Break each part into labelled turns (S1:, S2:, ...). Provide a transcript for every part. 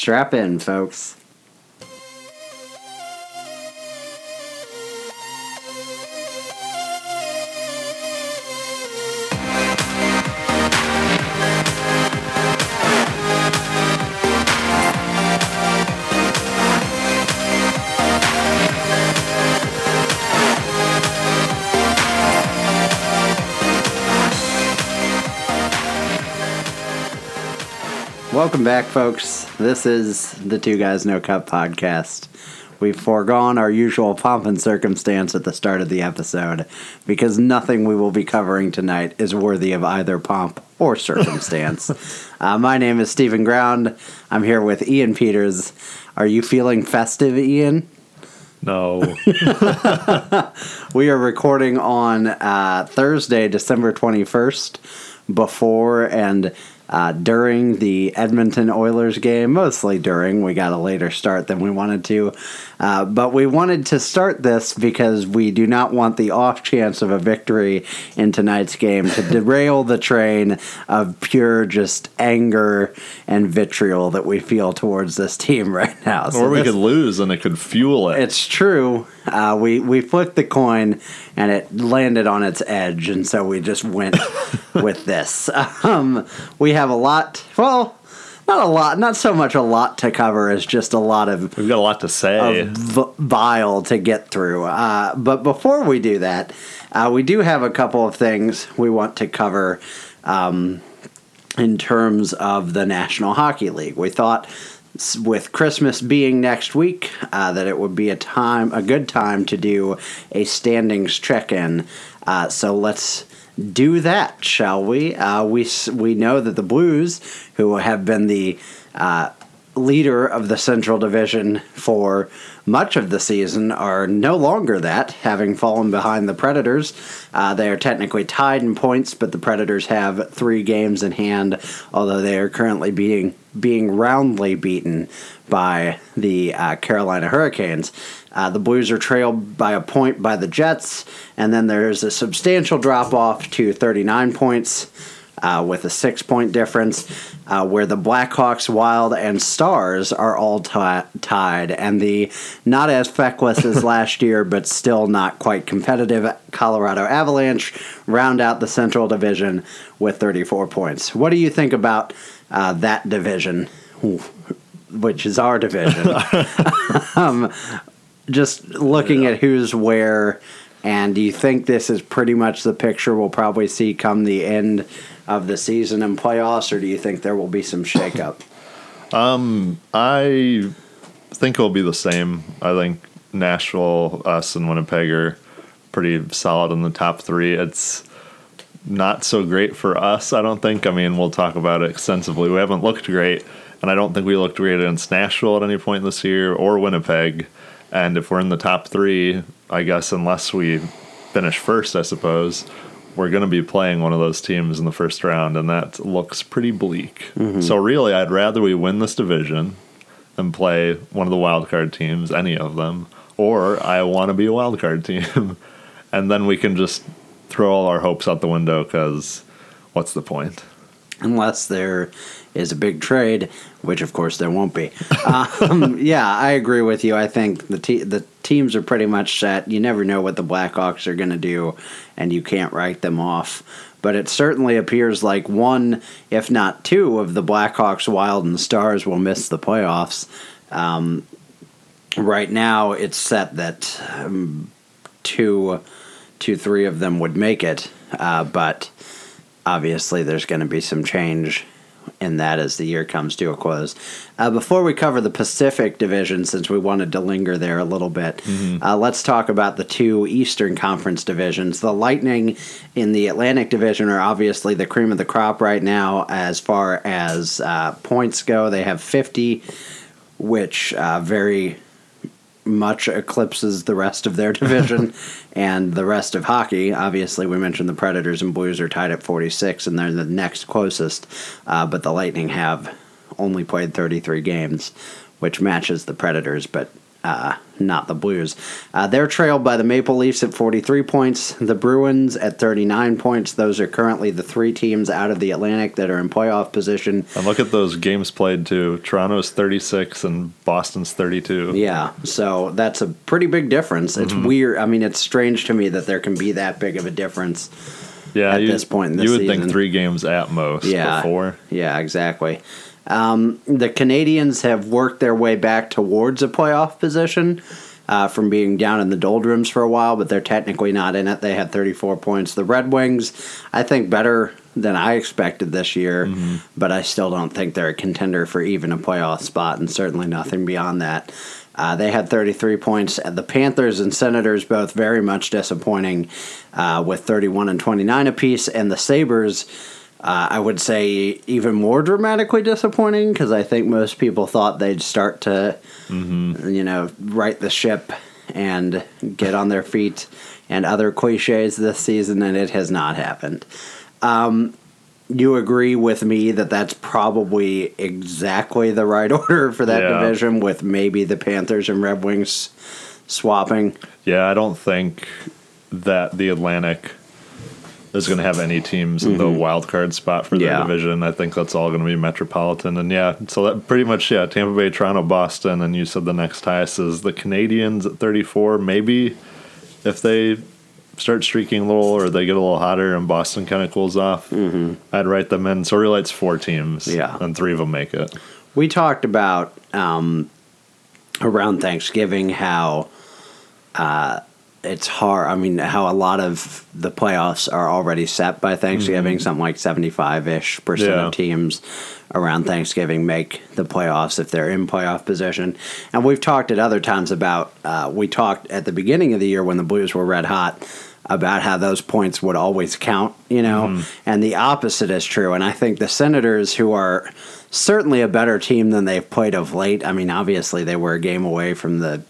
S1: Strap in, folks. Welcome back, folks. This is the Two Guys No Cup podcast. We've foregone our usual pomp and circumstance at the start of the episode because nothing we will be covering tonight is worthy of either pomp or circumstance. uh, my name is Stephen Ground. I'm here with Ian Peters. Are you feeling festive, Ian?
S2: No.
S1: We are recording on uh, Thursday, December 21st, before and uh, during the Edmonton Oilers game. Mostly during. We got a later start than we wanted to. Uh, but we wanted to start this because we do not want the off chance of a victory in tonight's game to derail the train of pure just anger and vitriol that we feel towards this team right now. So
S2: or we
S1: this-
S2: could lose and it could fuel it.
S1: it's true. Uh, we we flipped the coin and it landed on its edge, and so we just went with this. Um, we have a lot. Well, not a lot. Not so much a lot to cover as just a lot of
S2: We've got a lot to say.
S1: Vile to get through. Uh, but before we do that, uh, we do have a couple of things we want to cover um, in terms of the National Hockey League. We thought with Christmas being next week uh, that it would be a time, a good time to do a standings check-in. Uh, so let's do that, shall we? Uh, we we know that the Blues, who have been the uh, leader of the Central Division for much of the season are no longer that, having fallen behind the Predators. Uh, they are technically tied in points, but the Predators have three games in hand, although they are currently being being roundly beaten by the uh, Carolina Hurricanes. Uh, the Blues are trailed by a point by the Jets, and then there's a substantial drop off to 39 points uh, with a six point difference, uh, where the Blackhawks, Wild, and Stars are all ti- tied, and the not as feckless as last year, but still not quite competitive Colorado Avalanche round out the Central Division with 34 points. What do you think about uh, that division, which is our division? um, just looking at who's where, and do you think this is pretty much the picture we'll probably see come the end of the season and playoffs, or do you think there will be some shakeup?
S2: Um, I think it'll be the same. I think Nashville, us, and Winnipeg are pretty solid in the top three. It's not so great for us, I don't think. I mean, we'll talk about it extensively. We haven't looked great, and I don't think we looked great against Nashville at any point this year or Winnipeg. And if we're in the top three, I guess, unless we finish first, I suppose, we're going to be playing one of those teams in the first round, and that looks pretty bleak. So, really, I'd rather we win this division and play one of the wild card teams, any of them, or I want to be a wild card team, and then we can just throw all our hopes out the window because what's the point?
S1: Unless there is a big trade, which of course there won't be. Um, yeah, I agree with you. I think the te- the teams are pretty much set. You never know what the Blackhawks are going to do, and you can't write them off. But it certainly appears like one, if not two, of the Blackhawks, Wild, and Stars will miss the playoffs. Um, right now, it's set that um, two, two, three of them would make it, uh, but obviously there's going to be some change in that as the year comes to a close. Uh, before we cover the Pacific Division, since we wanted to linger there a little bit, uh, let's talk about the two Eastern Conference divisions. The Lightning in the Atlantic Division are obviously the cream of the crop right now as far as uh, points go. They have 50, which uh, very much eclipses the rest of their division and the rest of hockey. Obviously, we mentioned the Predators and Blues are tied at 46, and they're the next closest. Uh, but the Lightning have only played 33 games, which matches the Predators, but uh, not the Blues. Uh, they're trailed by the Maple Leafs at 43 points, the Bruins at 39 points. Those are currently the three teams out of the Atlantic that are in playoff position.
S2: And look at those games played too. Toronto's 36 and Boston's 32.
S1: Yeah, so that's a pretty big difference. It's
S2: Mm-hmm.
S1: weird. I mean, it's strange to me that there can be that big of a difference.
S2: Yeah,
S1: At
S2: you,
S1: this point in the
S2: you would
S1: season.
S2: think three games at most.
S1: Yeah.
S2: Before.
S1: Yeah, exactly. Um, the Canadiens have worked their way back towards a playoff position uh, from being down in the doldrums for a while, but they're technically not in it. They had 34 points. The Red Wings, I think, better than I expected this year, but I still don't think they're a contender for even a playoff spot, and certainly nothing beyond that. Uh, they had 33 points. The Panthers and Senators both very much disappointing uh, with 31 and 29 apiece. And the Sabres, uh, I would say, even more dramatically disappointing because I think most people thought they'd start to, you know, right the ship and get on their feet and other cliches this season, and it has not happened. Um, you agree with me that that's probably exactly the right order for that
S2: Yeah.
S1: division, with maybe the Panthers and Red Wings swapping.
S2: Yeah, I don't think that the Atlantic is going to have any teams in the wild card spot for their
S1: Mm-hmm. Yeah.
S2: division. I think that's all going to be Metropolitan. And yeah, so that pretty much, yeah, Tampa Bay, Toronto, Boston. And you said the next highest is the Canadiens at 34. Maybe if they start streaking a little or they get a little hotter and Boston kind of cools off, I'd write them in. So really, it's four teams.
S1: Mm-hmm. Yeah.
S2: And three of them make it.
S1: We talked about um, around Thanksgiving how uh, it's hard. I mean, how a lot of the playoffs are already set by Thanksgiving. Something like seventy-five ish percent
S2: Yeah.
S1: of teams around Thanksgiving make the playoffs if they're in playoff position. And we've talked at other times about. Uh, we talked at the beginning of the year when the Blues were red hot about how those points would always count, you know, and the opposite is true. And I think the Senators, who are certainly a better team than they've played of late, I mean, obviously they were a game away from the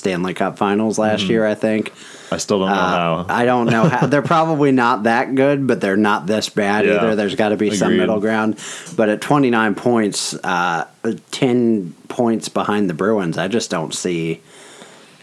S1: Stanley Cup finals last year, I think.
S2: I still don't know
S1: Uh,
S2: how.
S1: I don't know how. they're probably not that good, but they're not this bad
S2: Yeah.
S1: either. There's got to be some middle ground. But at 29 points, uh, 10 points behind the Bruins, I just don't see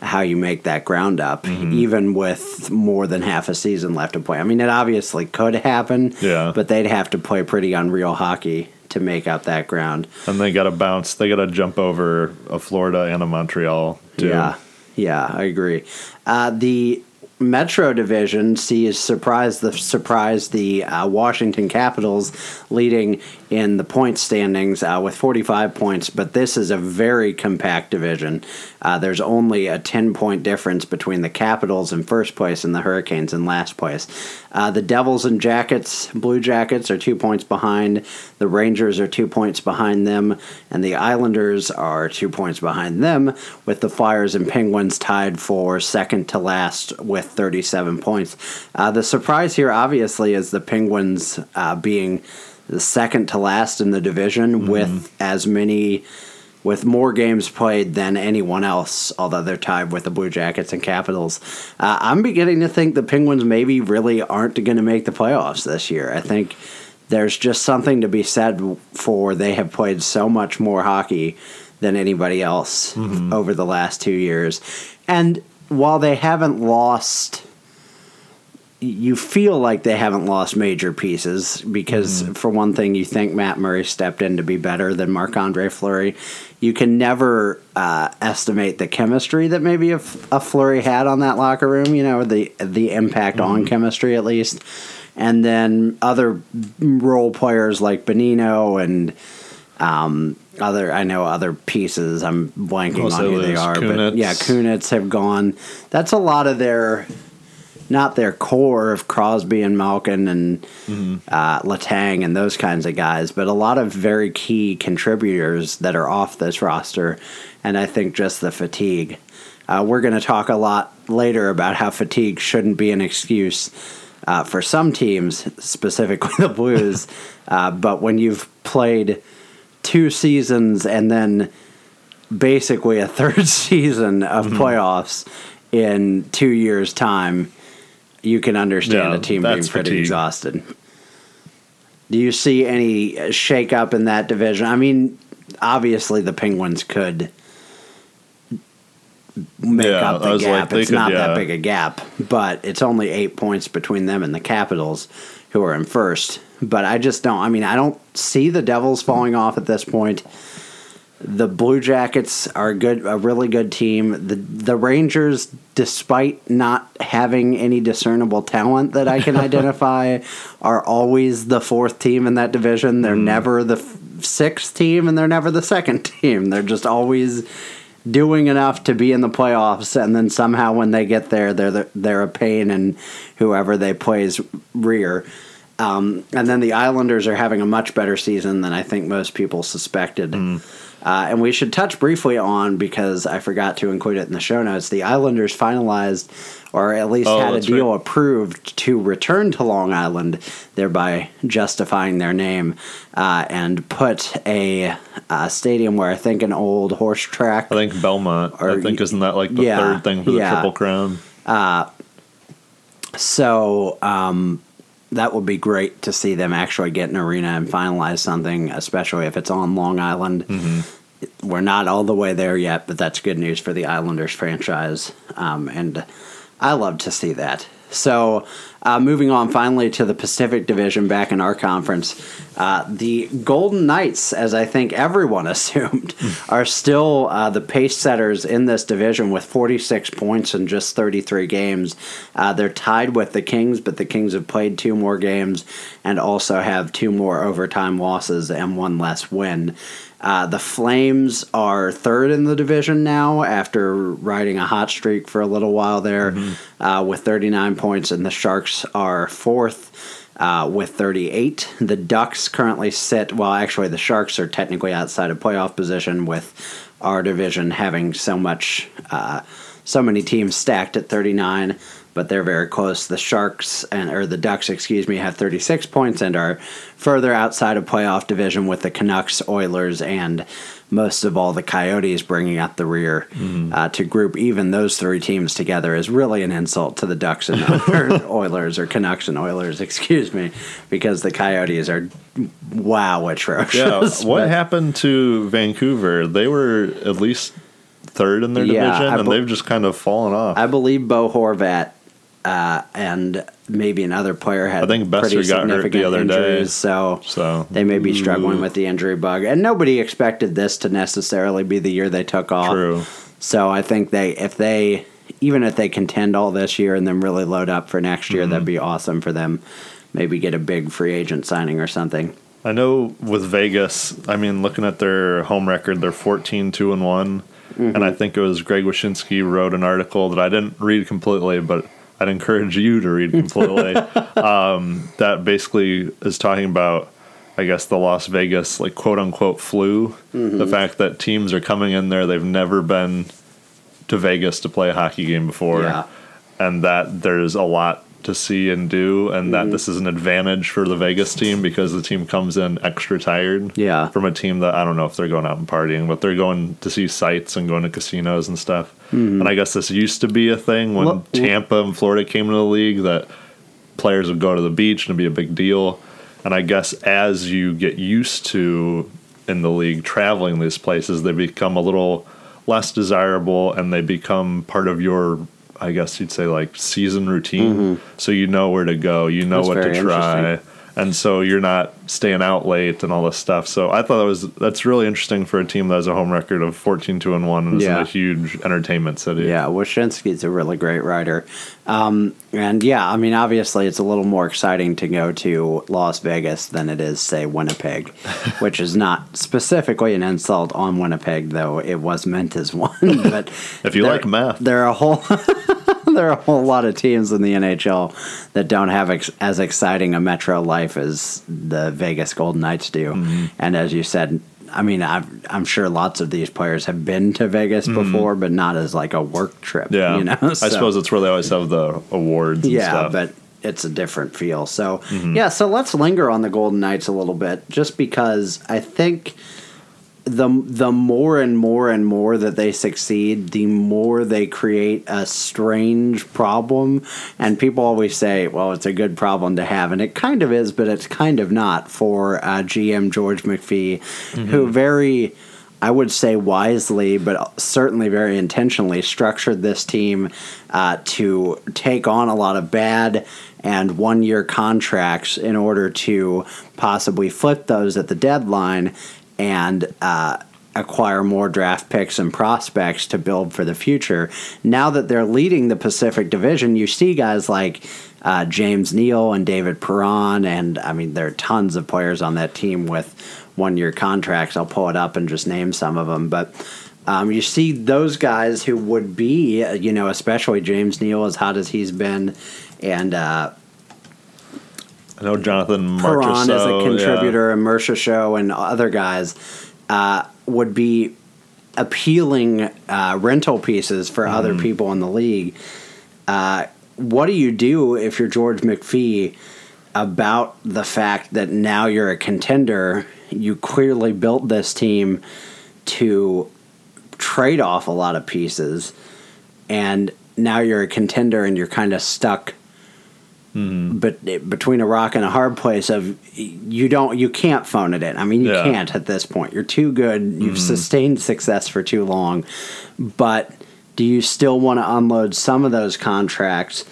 S1: how you make that ground up,
S2: Mm-hmm.
S1: even with more than half a season left to play. I mean, it obviously could happen,
S2: Yeah.
S1: but they'd have to play pretty unreal hockey to make up that ground.
S2: And they got to bounce. They got to jump over a Florida and a Montreal. Too.
S1: Yeah, yeah, I agree. Uh, the Metro Division sees surprise the surprise the uh, Washington Capitals leading in the point standings uh, with 45 points, but this is a very compact division. Uh, there's only a 10 point difference between the Capitals in first place and the Hurricanes in last place. Uh, the Devils and Jackets, Blue Jackets, are two points behind. The Rangers are two points behind them, and the Islanders are two points behind them, with the Flyers and Penguins tied for second to last with 37 points. Uh, the surprise here, obviously, is the Penguins uh, being the second to last in the division with as many with more games played than anyone else, although they're tied with the Blue Jackets and Capitals. Uh, I'm beginning to think the Penguins maybe really aren't going to make the playoffs this year. I think there's just something to be said for they have played so much more hockey than anybody else over the last two years. And while they haven't lost you feel like they haven't lost major pieces because, for one thing, you think Matt Murray stepped in to be better than Marc Andre Fleury. You can never uh, estimate the chemistry that maybe a, a Fleury had on that locker room. You know the the impact on chemistry at least, and then other role players like Bonino and um, other I know other pieces. I'm blanking on who they are, but yeah, Kunitz have gone. That's a lot of their not their core of Crosby and Malkin and uh, Letang and those kinds of guys, but a lot of very key contributors that are off this roster, and I think just the fatigue. Uh, we're going to talk a lot later about how fatigue shouldn't be an excuse uh, for some teams, specifically the Blues. uh, but when you've played two seasons and then basically a third season of mm-hmm. playoffs in two years' time, you can understand
S2: Yeah,
S1: a team being pretty
S2: fatigue.
S1: exhausted. Do you see any shake up in that division? I mean, obviously the Penguins could make
S2: Yeah,
S1: up the
S2: was like,
S1: gap. it's
S2: could-
S1: not that big a gap, but it's only eight points between them and the Capitals, who are in first. But I just don't. I mean, I don't see the Devils falling off at this point. The Blue Jackets are a good, a really good team. The the Rangers, despite not having any discernible talent that I can identify, are always the fourth team in that division. They're mm. never the f- sixth team, and they're never the second team. They're just always doing enough to be in the playoffs, and then somehow when they get there, they're the, they're a pain in whoever they play's rear. Um, and then the Islanders are having a much better season than I think most people suspected. Uh, and we should touch briefly on because I forgot to include it in the show notes. The Islanders finalized, or at least
S2: Oh,
S1: had a deal
S2: right.
S1: approved to return to Long Island, thereby justifying their name, uh, and put a, uh stadium where I think an old horse track
S2: I think Belmont.
S1: Or-
S2: I think isn't that like the
S1: yeah,
S2: third thing for the
S1: yeah.
S2: Triple Crown?
S1: So um, that would be great to see them actually get an arena and finalize something, especially if it's on Long Island. We're not all the way there yet, but that's good news for the Islanders franchise, um, and I love to see that. So, uh, moving on finally to the Pacific Division back in our conference, uh, the Golden Knights, as I think everyone assumed, are still uh, the pace setters in this division with 46 points in just 33 games. Uh, they're tied with the Kings, but the Kings have played two more games and also have two more overtime losses and one less win. Uh, the Flames are third in the division now after riding a hot streak for a little while there uh, with 39 points, and the Sharks are fourth uh, with 38. The Ducks currently sit, well, actually, the Sharks are technically outside of playoff position with our division having so much, uh, so many teams stacked at 39 but they're very close. The Sharks and or the Ducks, excuse me, have 36 points and are further outside of playoff division with the Canucks, Oilers, and most of all the Coyotes bringing up the rear. Uh, to group even those three teams together is really an insult to the Ducks and Oilers or Canucks and Oilers, excuse me, because the Coyotes are wow atrocious.
S2: Yeah. What
S1: But-
S2: happened to Vancouver? They were at least third in their
S1: Yeah,
S2: division,
S1: I
S2: and they've just kind of fallen off.
S1: I believe Bo Horvat uh, and maybe another player had
S2: I think
S1: Boeser
S2: got hurt the other day.
S1: injuries, so
S2: So
S1: they may be struggling
S2: Ooh.
S1: with the injury bug. And nobody expected this to necessarily be the year they took off.
S2: True.
S1: So I think they, if they, even if they contend all this year and then really load up for next year,
S2: Mm-hmm.
S1: that'd be awesome for them. Maybe get a big free agent signing or something.
S2: I know with Vegas, I mean, looking at their home record, they're 14 2 and one
S1: Mm-hmm.
S2: And I think it was Greg Wyshynski wrote an article that I didn't read completely, but I'd encourage you to read completely. um, that basically is talking about, I guess, the Las Vegas, like, quote unquote, flu.
S1: Mm-hmm.
S2: The fact that teams are coming in there, they've never been to Vegas to play a hockey game before.
S1: Yeah.
S2: And that there's a lot to see and do, and
S1: Mm-hmm.
S2: that this is an advantage for the Vegas team because the team comes in extra tired.
S1: Yeah.
S2: From a team that I don't know if they're going out and partying, but they're going to see sights and going to casinos and stuff. And I guess this used to be a thing when
S1: Mm-hmm. Well-
S2: Tampa and Florida came into the league that players would go to the beach and it'd be a big deal. And I guess as you get used to in the league traveling these places, they become a little less desirable and they become part of your I guess you'd say like season routine. So you know where to go, you know
S1: Mm-hmm. That's
S2: what to try. And so you're not staying out late and all this stuff. So I thought that was that's really interesting for a team that has a home record of 14 2 and 1 and is in a huge entertainment city.
S1: Yeah, Wyshynski's a really great writer. Um, and yeah, I mean, obviously, it's a little more exciting to go to Las Vegas than it is, say, Winnipeg, which is not specifically an insult on Winnipeg, though it was meant as one. but
S2: If you like math.
S1: there are a whole. There are a whole lot of teams in the NHL that don't have ex- as exciting a metro life as the Vegas Golden Knights do.
S2: Mm-hmm.
S1: And as you said, I mean, I'm, I'm sure lots of these players have been to Vegas before, but not as like a work trip.
S2: Mm-hmm. Yeah.
S1: you know.
S2: I suppose it's where they always have the awards and
S1: yeah,
S2: stuff.
S1: but it's a different feel. So
S2: Mm-hmm.
S1: yeah, so let's linger on the Golden Knights a little bit, just because I think the the more and more and more that they succeed, the more they create a strange problem. And people always say, "Well, it's a good problem to have," and it kind of is, but it's kind of not for uh, GM George McPhee, who very I would say wisely, but certainly very intentionally, structured this team uh, to take on a lot of bad and one year contracts in order to possibly flip those at the deadline and uh, acquire more draft picks and prospects to build for the future. Now that they're leading the Pacific Division, you see guys like uh, James Neal and David Perron, and I mean, there are tons of players on that team with one year contracts. I'll pull it up and just name some of them. But um, you see those guys who would be, uh, you know, especially James Neal, as hot as he's been, and uh,
S2: I know Jonathan
S1: Perron as a contributor, and Marchessault, and other guys uh, would be appealing uh, rental pieces for other people in the league. Uh, what do you do if you're George McPhee about the fact that now you're a contender? You clearly built this team to trade off a lot of pieces, and now you're a contender and you're kind of stuck Mm-hmm. but eh, between a rock and a hard place of you don't you can't phone it in. I mean, you
S2: Yeah.
S1: can't at this point. You're too good. You've mm-hmm. sustained success for too long. But do you still want to unload some of those contracts?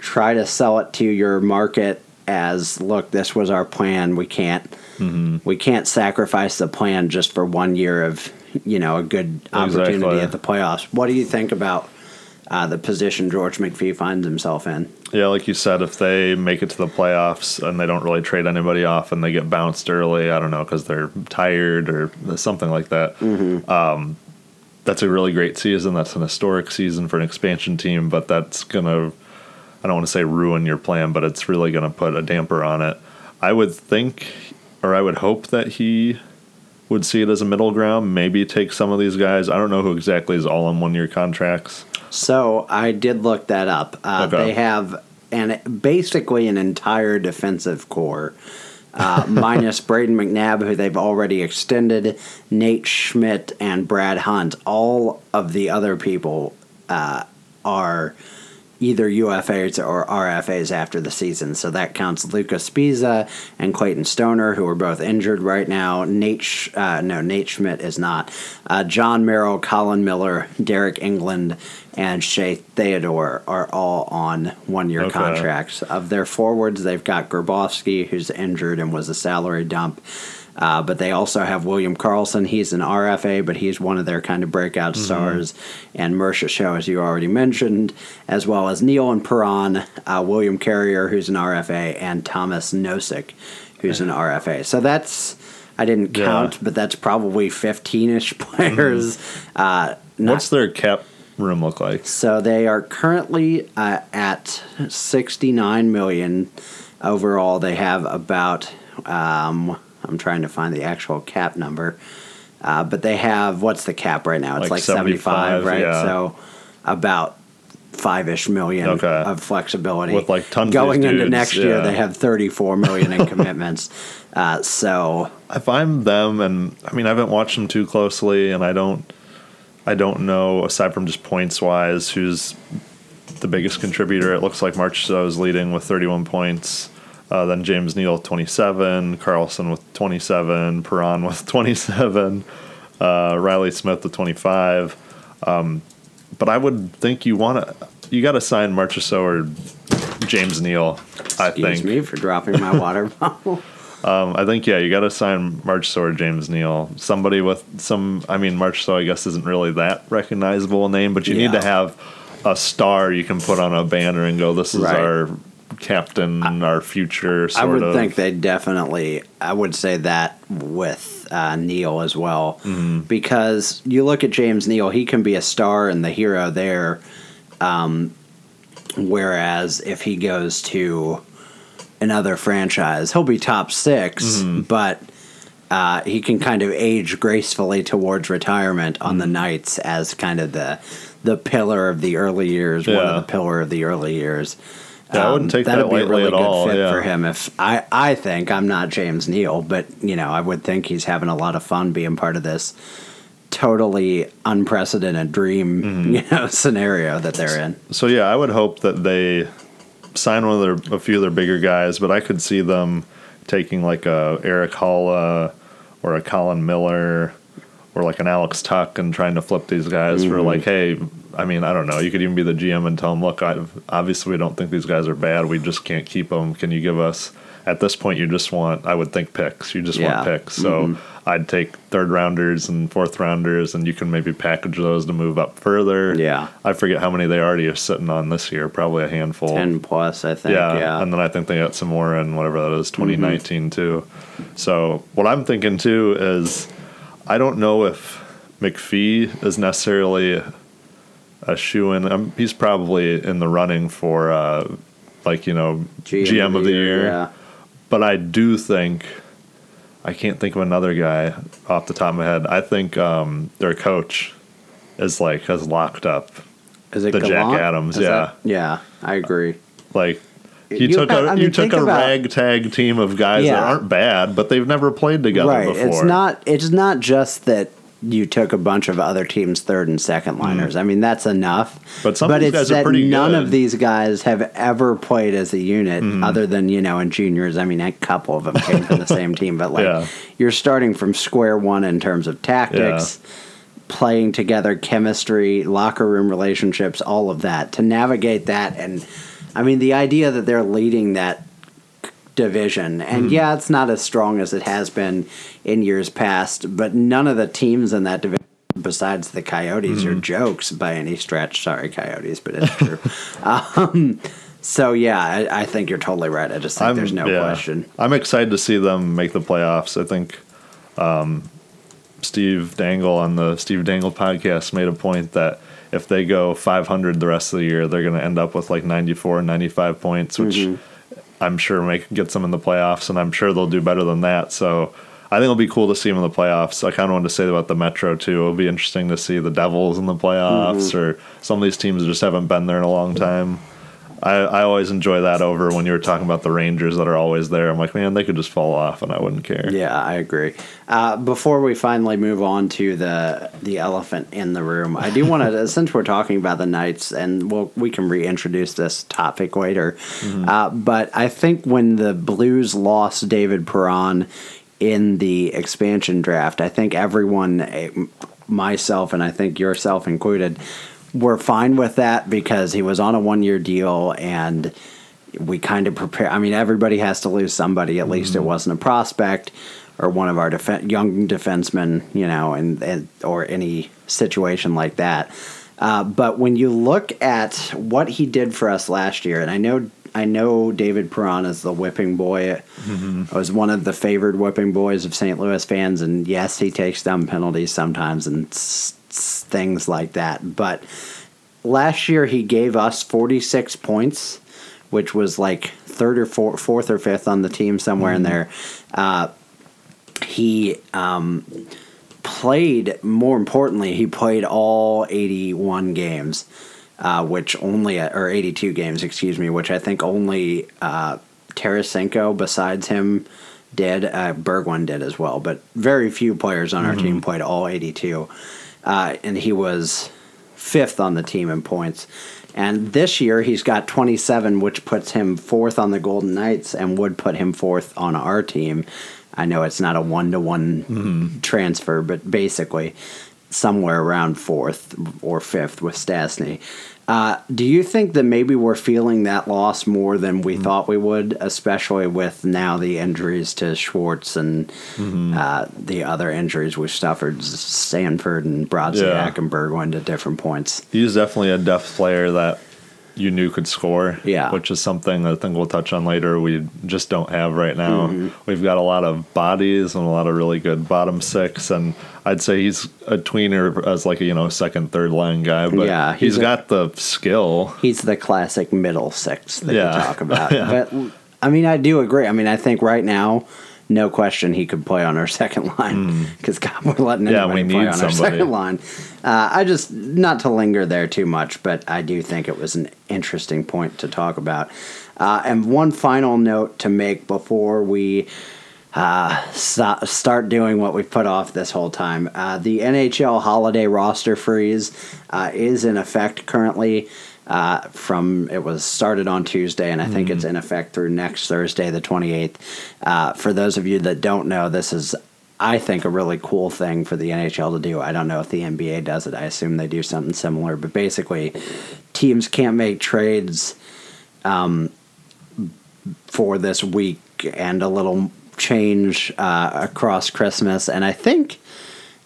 S1: Try to sell it to your market as look, this was our plan. We can't mm-hmm. we can't sacrifice the plan just for one year of you know a good opportunity
S2: Exactly.
S1: at the playoffs. What do you think about uh, the position George McPhee finds himself in?
S2: Yeah, like you said, if they make it to the playoffs and they don't really trade anybody off and they get bounced early, I don't know, because they're tired or something like that. Um, that's a really great season. That's an historic season for an expansion team, but that's going to, I don't want to say ruin your plan, but it's really going to put a damper on it. I would think, or I would hope that he would see it as a middle ground, maybe take some of these guys. I don't know who exactly is all on one year contracts.
S1: So I did look that up. Uh,
S2: Okay.
S1: They have an basically an entire defensive core, uh, minus Brayden McNabb, who they've already extended, Nate Schmidt, and Brad Hunt. All of the other people uh, are either UFAs or RFAs after the season. So that counts Lucas Sbisa and Clayton Stoner, who are both injured right now. Nate, Sch- uh, no, Nate Schmidt is not. Uh, Jon Merrill, Colin Miller, Deryk Engelland, and Shea Theodore are all on one-year
S2: Okay.
S1: contracts. Of their forwards, they've got Grabovski, who's injured and was a salary dump. Uh, but they also have William Karlsson. He's an RFA, but he's one of their kind of breakout stars. And Marchessault, as you already mentioned, as well as Neal and Perron, uh, William Carrier, who's an RFA, and Tomas Nosek, who's an RFA. So that's, I didn't
S2: Yeah.
S1: count, but that's probably 15 ish players. Uh, not
S2: What's their cap room look like?
S1: so they are currently uh, at 69 million overall. They have about um, I'm trying to find the actual cap number, uh, but they have what's the cap right now? It's like,
S2: Like
S1: 75,
S2: 75,
S1: right?
S2: yeah.
S1: So about five ish million
S2: Okay.
S1: of flexibility.
S2: With, like, tons
S1: going into
S2: dudes,
S1: next year, they have 34 million in commitments. Uh, so
S2: if I'm them, and I mean, I haven't watched them too closely, and I don't, I don't know aside from just points wise, who's the biggest contributor. It looks like March is leading with 31 points. Uh, then James Neal 27, Karlsson with 27, Perron with 27, uh, Reilly Smith with 25. Um, but I would think you want to, you got to sign Marchessault or James Neal. I
S1: excuse
S2: think.
S1: me for dropping my water bottle.
S2: Um, I think yeah, you got to sign March or James Neal, somebody with some. I mean, March I guess isn't really that recognizable a name, but you need to have a star you can put on a banner and go, "This is
S1: Right.
S2: our captain, our future." Sort
S1: I would
S2: of.
S1: think they definitely. I would say that with uh, Neal as well,
S2: Mm-hmm.
S1: because you look at James Neal, he can be a star and the hero there. Um, whereas if he goes to another franchise, he'll be top 6
S2: Mm-hmm.
S1: but. Uh, he can kind of age gracefully towards retirement on the
S2: Mm-hmm.
S1: Knights as kind of the the pillar of the early years, one of the pillar of the early years.
S2: Yeah, I wouldn't take
S1: that'd
S2: that
S1: be a
S2: lightly
S1: really
S2: at
S1: good
S2: all,
S1: fit
S2: yeah.
S1: for him. If I, I think I'm not James Neal, but you know, I would think he's having a lot of fun being part of this totally unprecedented dream,
S2: Mm-hmm.
S1: you know, scenario that they're in.
S2: So yeah, I would hope that they sign one of their a few of their bigger guys, but I could see them taking like a Erik Haula or a Colin Miller or like an Alex Tuch and trying to flip these guys for like, hey, I mean, I don't know. You could even be the GM and tell them, look, I, obviously we don't think these guys are bad. We just can't keep them. Can you give us? At this point, you just want, I would think, picks. You just
S1: Yeah.
S2: want picks. So mm-hmm. I'd take third rounders and fourth rounders, and you can maybe package those to move up further.
S1: Yeah.
S2: I forget how many they already are sitting on this year. Probably a handful.
S1: Ten plus, I think.
S2: Yeah,
S1: Yeah.
S2: and then I think they got some more in whatever that is, mm-hmm. 2019 too. So what I'm thinking too is, I don't know if McPhee is necessarily a shoe in. Um, he's probably in the running for, uh, like you know, GM, of the year.
S1: Yeah.
S2: But I do think, I can't think of another guy off the top of my head. I think um, their coach is like has locked up.
S1: Is it
S2: The Jack Adams,
S1: Is
S2: yeah.
S1: that- yeah, I agree.
S2: Like you,
S1: You
S2: took
S1: ha-
S2: a
S1: I mean,
S2: you took a
S1: about-
S2: ragtag team of guys that aren't bad, but they've never played together
S1: right.
S2: before.
S1: It's not. It's not just that you took a bunch of other teams' third and second liners. I mean, that's enough.
S2: Mm. But some of these
S1: it's
S2: guys are pretty
S1: none
S2: good.
S1: Of these guys have ever played as a unit, other than you know in juniors. I mean, a couple of them came from the same team, but like
S2: Yeah.
S1: you're starting from square one in terms of tactics. Playing together, chemistry, locker room relationships, all of that to navigate that, and I mean the idea that they're leading that division. And
S2: Mm-hmm.
S1: yeah, it's not as strong as it has been in years past, but none of the teams in that division besides the Coyotes
S2: Mm-hmm.
S1: are jokes by any stretch. Sorry, Coyotes, but it's true. um, so yeah, I, I think you're totally right. I just think there's no
S2: yeah.
S1: question.
S2: I'm excited to see them make the playoffs. I think um, Steve Dangle on the Steve Dangle podcast made a point that if they go 500 the rest of the year, they're going to end up with like 94, 95 points, which
S1: Mm-hmm.
S2: I'm sure make gets them in the playoffs, and I'm sure they'll do better than that. So I think it'll be cool to see them in the playoffs. I kind of wanted to say about the Metro too. It'll be interesting to see the Devils in the playoffs,
S1: Mm-hmm.
S2: or some of these teams just haven't been there in a long time. I, I always enjoy that over when you were talking about the Rangers that are always there. I'm like, man, they could just fall off, and I wouldn't care.
S1: Yeah, I agree. Uh, before we finally move on to the the elephant in the room, I do want to, since we're talking about the Knights, and we'll, we can reintroduce this topic later. Uh, but I think when the Blues lost David Perron in the expansion draft, I think everyone, eh, myself, and I think yourself included, were fine with that because he was on a one year deal and we kind of prepare. I mean, everybody has to lose somebody. At least it wasn't a prospect or one of our defen young defensemen, you know, and, and or any situation like that. Uh, but when you look at what he did for us last year, and I know I know David Perron is the whipping boy. I was one of the favored whipping boys of St. Louis fans, and yes, he takes dumb penalties sometimes and things like that. But last year he gave us 46 points, which was like third or four, fourth or fifth on the team somewhere in there. Uh, he um, played, more importantly, he played all 81 games, uh, which only, or 82 games, excuse me, which I think only uh, Tarasenko besides him did. Uh, Berglund did as well, but very few players on our team played all 82. Uh, and he was fifth on the team in points. And this year he's got 27, which puts him fourth on the Golden Knights and would put him fourth on our team. I know it's not a one to one transfer, but basically somewhere around fourth or fifth with Stastny. Uh, do you think that maybe we're feeling that loss more than we thought we would, especially with now the injuries to Schwartz and uh, the other injuries we've suffered, Sanford and Brodziak
S2: Yeah.
S1: and Berglund at different points?
S2: He's definitely a depth player that you knew could score.
S1: Yeah.
S2: Which is something I think we'll touch on later. We just don't have right now.
S1: Mm-hmm.
S2: We've got a lot of bodies and a lot of really good bottom six, and I'd say he's a tweener as like a you know second, third line guy. But
S1: Yeah,
S2: he's
S1: he's a-
S2: got the skill.
S1: He's the classic middle six that
S2: Yeah.
S1: you talk about.
S2: Yeah.
S1: But I mean, I do agree. I mean, I think right now, no question, he could play on our second line because God, we're letting
S2: Hmm. Yeah,
S1: anybody
S2: we
S1: play on our second line. Uh, I just not to linger there too much, but I do think it was an interesting point to talk about. Uh, and one final note to make before we uh, st- start doing what we've put off this whole time. Uh, the NHL holiday roster freeze uh, is in effect currently. Uh, from it was started on Tuesday, and I think it's in effect through next Thursday, the twenty eighth. Uh, for those of you that don't know, this is I think a really cool thing for the NHL to do. I don't know if the NBA does it. I assume they do something similar, but basically, teams can't make trades um, for this week and a little change uh, across Christmas. And I think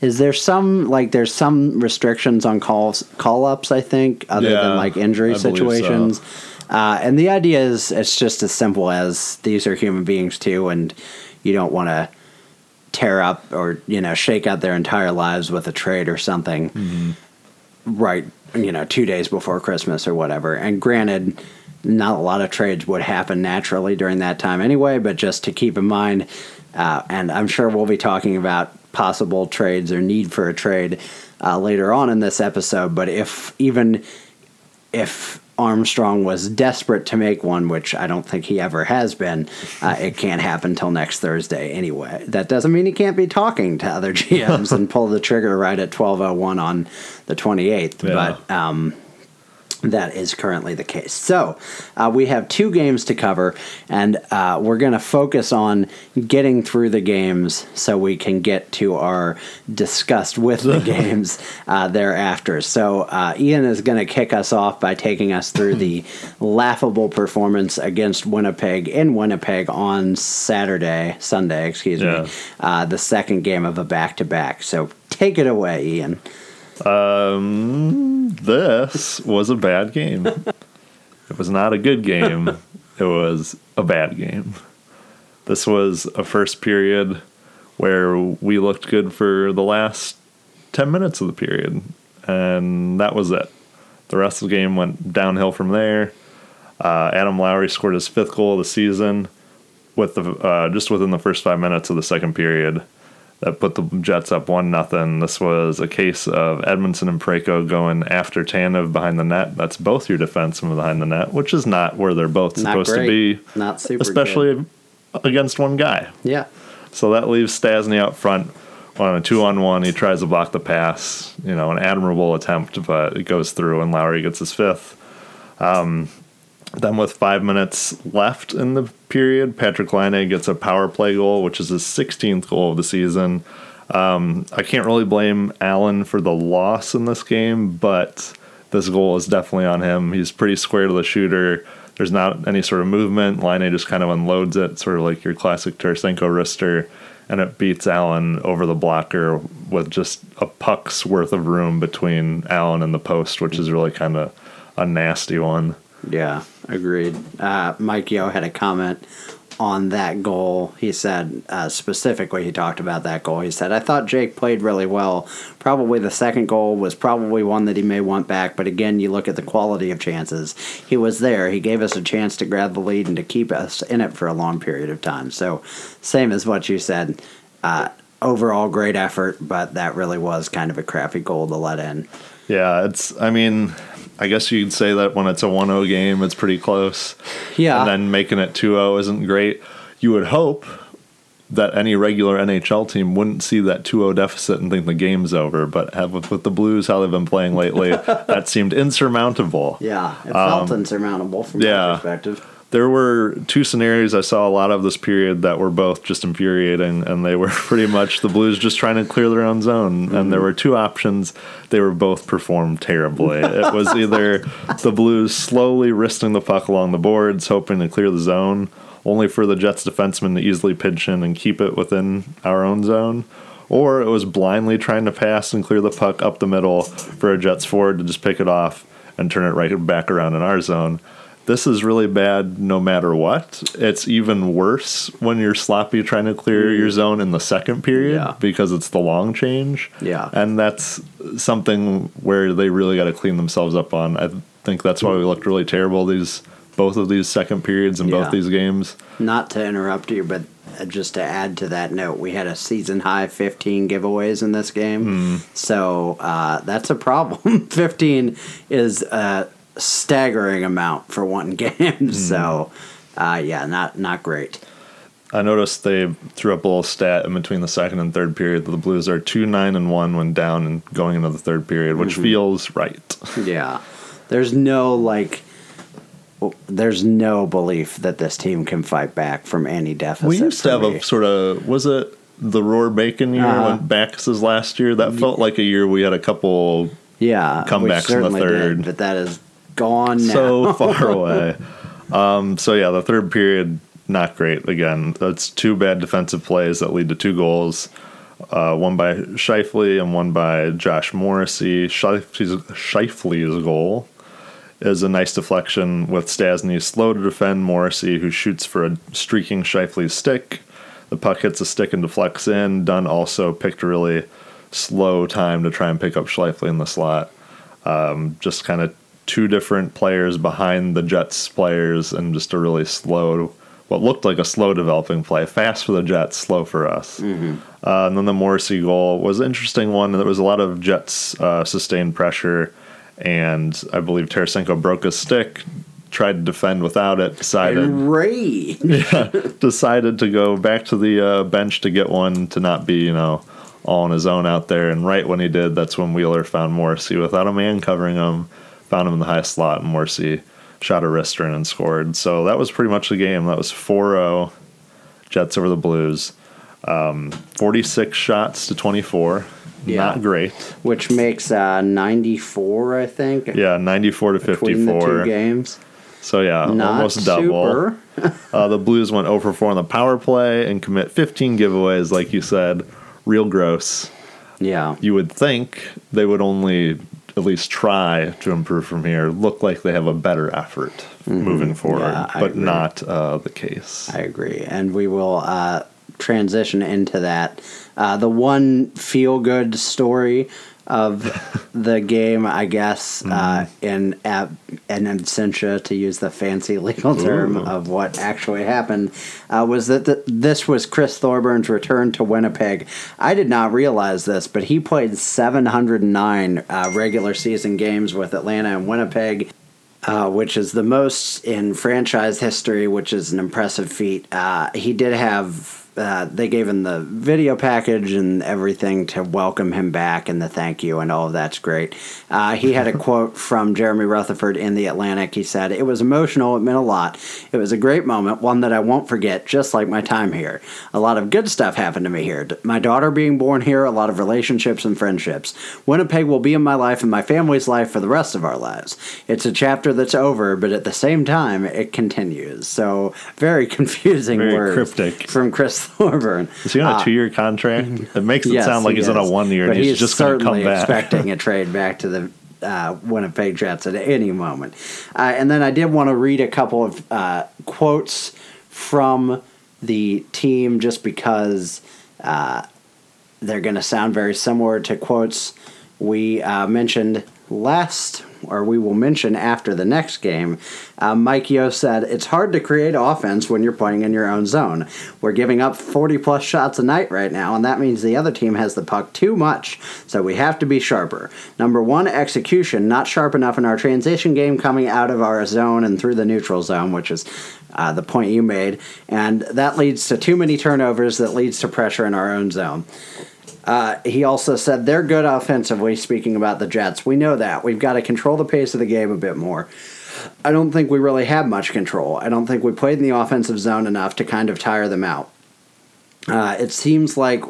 S1: is there some like there's some restrictions on calls call ups. I think other
S2: Yeah,
S1: than like injury
S2: I believe so.
S1: situations. Uh, and the idea is it's just as simple as these are human beings too, and you don't want to tear up or you know shake out their entire lives with a trade or something right you know two days before christmas or whatever and granted not a lot of trades would happen naturally during that time anyway but just to keep in mind uh, and i'm sure we'll be talking about possible trades or need for a trade uh, later on in this episode but if even if Armstrong was desperate to make one, which I don't think he ever has been, uh, it can't happen till next Thursday anyway. That doesn't mean he can't be talking to other GMs and pull the trigger right at 12:01 on the 28th.
S2: Yeah.
S1: But um, that is currently the case. So uh, we have two games to cover, and uh, we're going to focus on getting through the games so we can get to our disgust with the games uh, thereafter. So uh, Ian is going to kick us off by taking us through the laughable performance against Winnipeg in Winnipeg on Saturday, Sunday, excuse
S2: Yeah.
S1: me, uh, the second game of a back to back. So take it away, Ian.
S2: Um, this was a bad game. it was not a good game. It was a bad game. This was a first period where we looked good for the last 10 minutes of the period, and that was it. The rest of the game went downhill from there. Uh, Adam Lowry scored his fifth goal of the season with the uh, just within the first five minutes of the second period that put the Jets up one nothing. This was a case of Edmundson and Parayko going after Tanev behind the net. That's both your defensemen behind the net, which is not where they're both
S1: Not
S2: supposed
S1: great.
S2: to be,
S1: Not super
S2: especially
S1: good.
S2: against one guy.
S1: Yeah.
S2: So that leaves Stastny out front on a two on one. He tries to block the pass. You know, an admirable attempt, but it goes through, and Lowry gets his fifth. Um, then, with five minutes left in the period, Patrik Laine gets a power play goal, which is his 16th goal of the season. Um, I can't really blame Allen for the loss in this game, but this goal is definitely on him. He's pretty square to the shooter. There's not any sort of movement. Laine just kind of unloads it, sort of like your classic Tarasenko wrister, and it beats Allen over the blocker with just a puck's worth of room between Allen and the post, which is really kind of a nasty one.
S1: Yeah, agreed. Uh, Mike Yeo had a comment on that goal. He said, uh, specifically, he talked about that goal. He said, I thought Jake played really well. Probably the second goal was probably one that he may want back, but again, you look at the quality of chances. He was there. He gave us a chance to grab the lead and to keep us in it for a long period of time. So, same as what you said. Uh, overall, great effort, but that really was kind of a crappy goal to let in.
S2: Yeah, it's. I mean, I guess you could say that when it's a 1-0 game, it's pretty close.
S1: Yeah.
S2: And then making it 2-0 isn't great. You would hope that any regular NHL team wouldn't see that 2-0 deficit and think the game's over, but have, with, with the Blues how they've been playing lately, that seemed insurmountable.
S1: Yeah, it felt insurmountable from
S2: Um, yeah.
S1: my perspective.
S2: There were two scenarios I saw a lot of this period that were both just infuriating, and they were pretty much the Blues just trying to clear their own zone. And mm-hmm. there were two options. They were both performed terribly. it was either the Blues slowly wristing the puck along the boards, hoping to clear the zone, only for the Jets defenseman to easily pinch in and keep it within our own zone. Or it was blindly trying to pass and clear the puck up the middle for a Jets forward to just pick it off and turn it right back around in our zone this is really bad no matter what. It's even worse when you're sloppy trying to clear your zone in the second period
S1: Yeah.
S2: because it's the long change.
S1: Yeah.
S2: And that's something where they really got to clean themselves up on. I think that's why we looked really terrible these both of these second periods in
S1: Yeah.
S2: both these games.
S1: Not to interrupt you, but uh, just to add to that note, we had a season high 15 giveaways in this game. So uh, that's a problem. 15 is a staggering amount for one game. So, uh, yeah, not not great.
S2: I noticed they threw up a little stat in between the second and third period that the Blues are two nine and one when down and going into the third period, which feels right.
S1: Yeah. There's no, like, there's no belief that this team can fight back from any deficit.
S2: We used to have
S1: me.
S2: a sort of was it the Roar Bacon year,
S1: Uh-huh.
S2: when Backes's last year, that felt like a year we had a couple
S1: Yeah,
S2: Comebacks in the third.
S1: did, but that is gone now.
S2: so far away. Um, so yeah, the third period not great. Again, that's two bad defensive plays that lead to two goals. Uh, one by Scheifele and one by Josh Morrissey. Scheifele's, Scheifele's goal is a nice deflection with Stastny slow to defend Morrissey, who shoots for a streaking Scheifele's stick. The puck hits a stick and deflects in. Dunn also picked a really slow time to try and pick up Scheifele in the slot just kind of two different players behind the Jets players and just a really slow, what looked like a slow developing play. Fast for the Jets, slow for us. Uh, and then the Morrissey goal was an interesting one. There was a lot of Jets uh, sustained pressure, and I believe Tarasenko broke his stick, tried to defend without it, decided
S1: Ray.
S2: decided to go back to the uh, bench to get one to not be, you know, all on his own out there. And right when he did, that's when Wheeler found Morrissey without a man covering him, found him in the high slot, and Morrissey shot a wrister in and scored. So that was pretty much the game. That was 4 0 Jets over the Blues. Um, 46 shots to 24.
S1: Yeah.
S2: Not great.
S1: which makes uh, 94, I think.
S2: Yeah, 94 to
S1: between the two
S2: 54.
S1: games.
S2: So yeah,
S1: Not
S2: almost double. Uh, the Blues went over 4 on the power play and commit 15 giveaways, like you said. Real gross.
S1: Yeah.
S2: You would think they would only at least try to improve from here, look like they have a better effort moving forward,
S1: Mm-hmm. Yeah,
S2: but
S1: agree.
S2: not uh, the case.
S1: I agree. And we will uh, transition into that. Uh, the one feel good story of the game, I guess, uh,
S2: Mm-hmm.
S1: in ab- in absentia, to use the fancy legal term
S2: Ooh.
S1: of what actually happened, uh, was that th- this was Chris Thorburn's return to Winnipeg. I did not realize this, but he played 709 uh, regular season games with Atlanta and Winnipeg uh, which is the most in franchise history, which is an impressive feat. Uh, he did have. Uh, they gave him the video package and everything to welcome him back and the thank you and all of that's great. Uh, he had a quote from Jeremy Rutherford in the Athletic. He said, "It was emotional. It meant a lot. It was a great moment, one that I won't forget. Just like my time here. A lot of good stuff happened to me here. My daughter being born here. A lot of relationships and friendships. Winnipeg will be in my life and my family's life for the rest of our lives. It's a chapter that's over, but at the same time, it continues. So very confusing
S2: Very
S1: words
S2: cryptic.
S1: from Chris Thorburn.
S2: Is he on a
S1: Uh,
S2: two year contract? It makes it
S1: yes,
S2: sound like
S1: he
S2: he's on a one year and he's
S1: he is
S2: just going to come
S1: certainly
S2: back.
S1: expecting a trade back to the uh, Winnipeg Jets at any moment. Uh, and then I did want to read a couple of uh, quotes from the team just because uh, they're going to sound very similar to quotes we uh, mentioned last, or we will mention after the next game. Uh, Mike Yeo said, It's hard to create offense when you're playing in your own zone. We're giving up 40 plus shots a night right now, and that means the other team has the puck too much, so we have to be sharper. Number one, execution, not sharp enough in our transition game coming out of our zone and through the neutral zone, which is uh, the point you made, and that leads to too many turnovers that leads to pressure in our own zone. Uh, he also said they're good offensively, speaking about the Jets. We know that. We've got to control the pace of the game a bit more. I don't think we really had much control. I don't think we played in the offensive zone enough to kind of tire them out. Uh, it seems like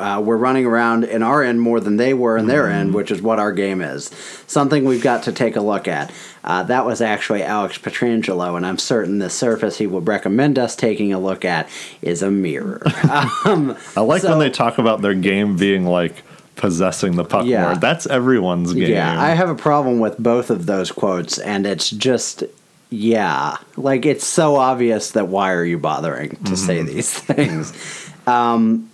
S1: uh, we're running around in our end more than they were in their end, which is what our game is. Something we've got to take a look at. Uh, that was actually Alex Pietrangelo, and I'm certain the surface he would recommend us taking a look at is a mirror. um,
S2: I like
S1: so-
S2: when they talk about their game being like possessing the puck
S1: Yeah.
S2: more. That's everyone's game.
S1: Yeah, I have a problem with both of those quotes, and it's just, yeah, like it's so obvious that why are you bothering to say these things? Um,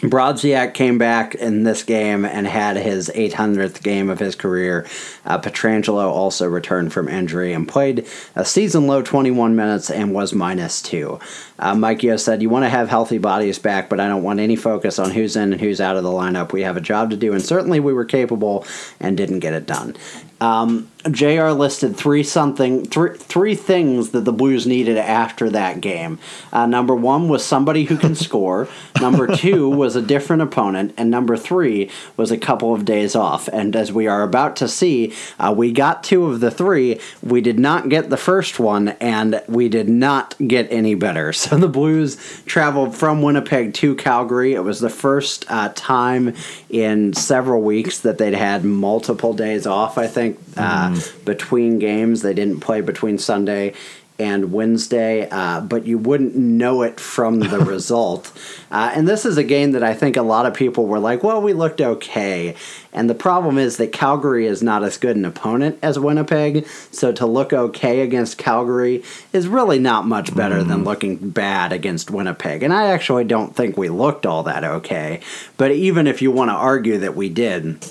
S1: Brodziak came back in this game and had his 800th game of his career. Uh, Pietrangelo also returned from injury and played a season low 21 minutes and was minus two. Uh, Mike Yeo said, You want to have healthy bodies back, but I don't want any focus on who's in and who's out of the lineup. We have a job to do, and certainly we were capable and didn't get it done. Um, Jr. listed three something three three things that the Blues needed after that game. Uh, number one was somebody who can score. Number two was a different opponent, and number three was a couple of days off. And as we are about to see, uh, we got two of the three. We did not get the first one, and we did not get any better. So the Blues traveled from Winnipeg to Calgary. It was the first uh, time in several weeks that they'd had multiple days off. I think. Uh, between games. They didn't play between Sunday and Wednesday, uh, but you wouldn't know it from the result. Uh, and this is a game that I think a lot of people were like, well, we looked okay. And the problem is that Calgary is not as good an opponent as Winnipeg, so to look okay against Calgary is really not much better than looking bad against Winnipeg. And I actually don't think we looked all that okay. But even if you want to argue that we did,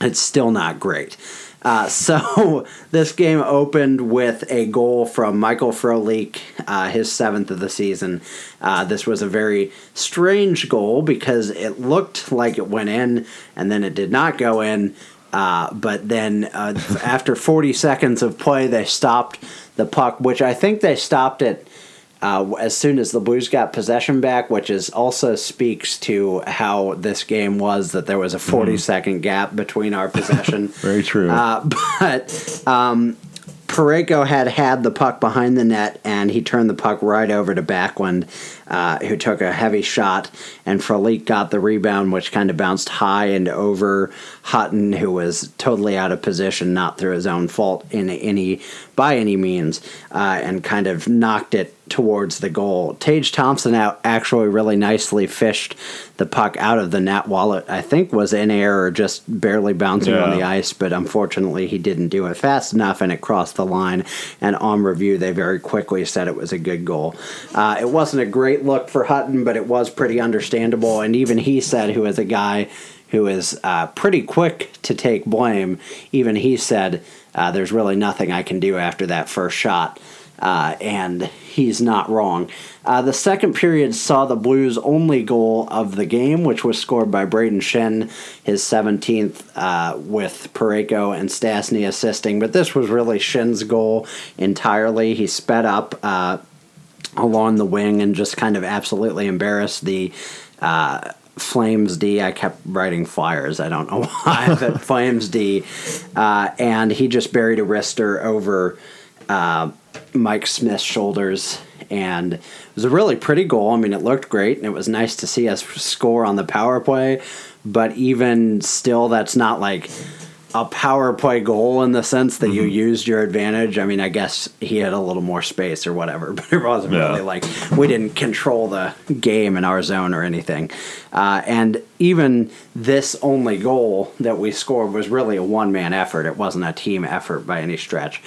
S1: it's still not great. Uh, so this game opened with a goal from Michael Frolik, uh, his seventh of the season. Uh, this was a very strange goal because it looked like it went in and then it did not go in. Uh, but then uh, after 40 seconds of play, they stopped the puck, which I think they stopped it uh, as soon as the Blues got possession back, which is also speaks to how this game was that there was a 40 second gap between our possession.
S2: Very true.
S1: Uh, but um, Parayko had had the puck behind the net, and he turned the puck right over to Backlund, uh, who took a heavy shot, and Frolik got the rebound, which kind of bounced high and over Hutton, who was totally out of position, not through his own fault in any by any means, uh, and kind of knocked it towards the goal. Tage Thompson out actually really nicely fished the puck out of the net while it I think was in air or just barely bouncing on the ice, but unfortunately he didn't do it fast enough and it crossed the line. And on review, they very quickly said it was a good goal. Uh, it wasn't a great look for Hutton, but it was pretty understandable. And even he said, who is a guy who is uh, pretty quick to take blame, even he said, uh, There's really nothing I can do after that first shot. Uh, and he's not wrong. Uh, the second period saw the Blues' only goal of the game, which was scored by Brayden Schenn, his 17th, uh, with Parayko and Stastny assisting. But this was really Schenn's goal entirely. He sped up uh, along the wing and just kind of absolutely embarrassed the. Uh, Flames D. I kept writing flyers. I don't know why, but Flames D. Uh, and he just buried a wrister over uh, Mike Smith's shoulders. And it was a really pretty goal. I mean, it looked great, and it was nice to see us score on the power play. But even still, that's not like a power play goal in the sense that you used your advantage. I mean, I guess he had a little more space or whatever, but it wasn't
S2: Yeah.
S1: really like we didn't control the game in our zone or anything. Uh, and even this only goal that we scored was really a one man effort. It wasn't a team effort by any stretch.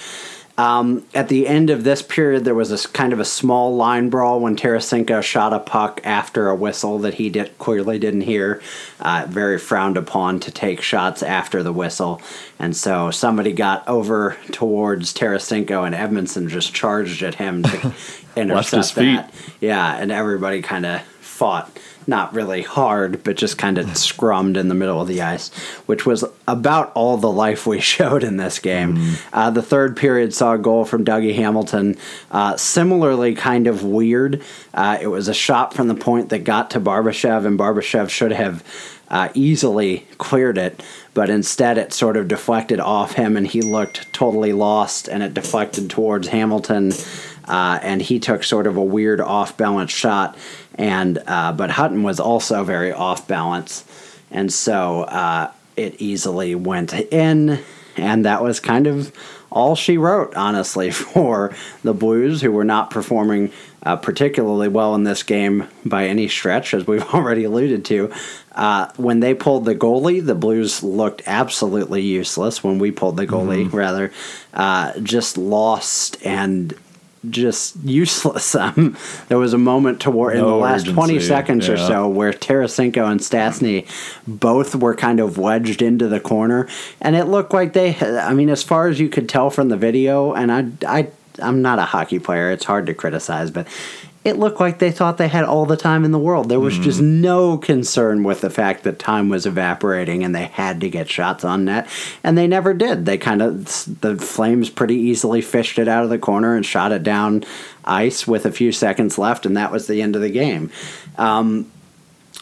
S1: Um, at the end of this period, there was this kind of a small line brawl when Tarasenko shot a puck after a whistle that he did clearly didn't hear. Uh, very frowned upon to take shots after the whistle, and so somebody got over towards Tarasenko, and Edmundson just charged at him to intercept
S2: his feet.
S1: that. Yeah, and everybody kind of fought not really hard, but just kind of scrummed in the middle of the ice, which was about all the life we showed in this game. Uh, the third period saw a goal from Dougie Hamilton, uh, similarly kind of weird. Uh, it was a shot from the point that got to Barbashev, and Barbashev should have uh, easily cleared it, but instead it sort of deflected off him, and he looked totally lost, and it deflected towards Hamilton. Uh, and he took sort of a weird off balance shot, and uh, but Hutton was also very off balance, and so uh, it easily went in, and that was kind of all she wrote, honestly, for the Blues, who were not performing uh, particularly well in this game by any stretch, as we've already alluded to. Uh, when they pulled the goalie, the Blues looked absolutely useless. When we pulled the goalie, rather, uh, just lost and just useless. Um, there was a moment toward in the last twenty
S2: urgency,
S1: seconds or so where Tarasenko and Stastny both were kind of wedged into the corner, and it looked like they. I mean, as far as you could tell from the video, and I, I, I'm not a hockey player. It's hard to criticize, but it looked like they thought they had all the time in the world. There was just no concern with the fact that time was evaporating and they had to get shots on net, and they never did. They kind of the Flames pretty easily fished it out of the corner and shot it down ice with a few seconds left, and that was the end of the game. Um,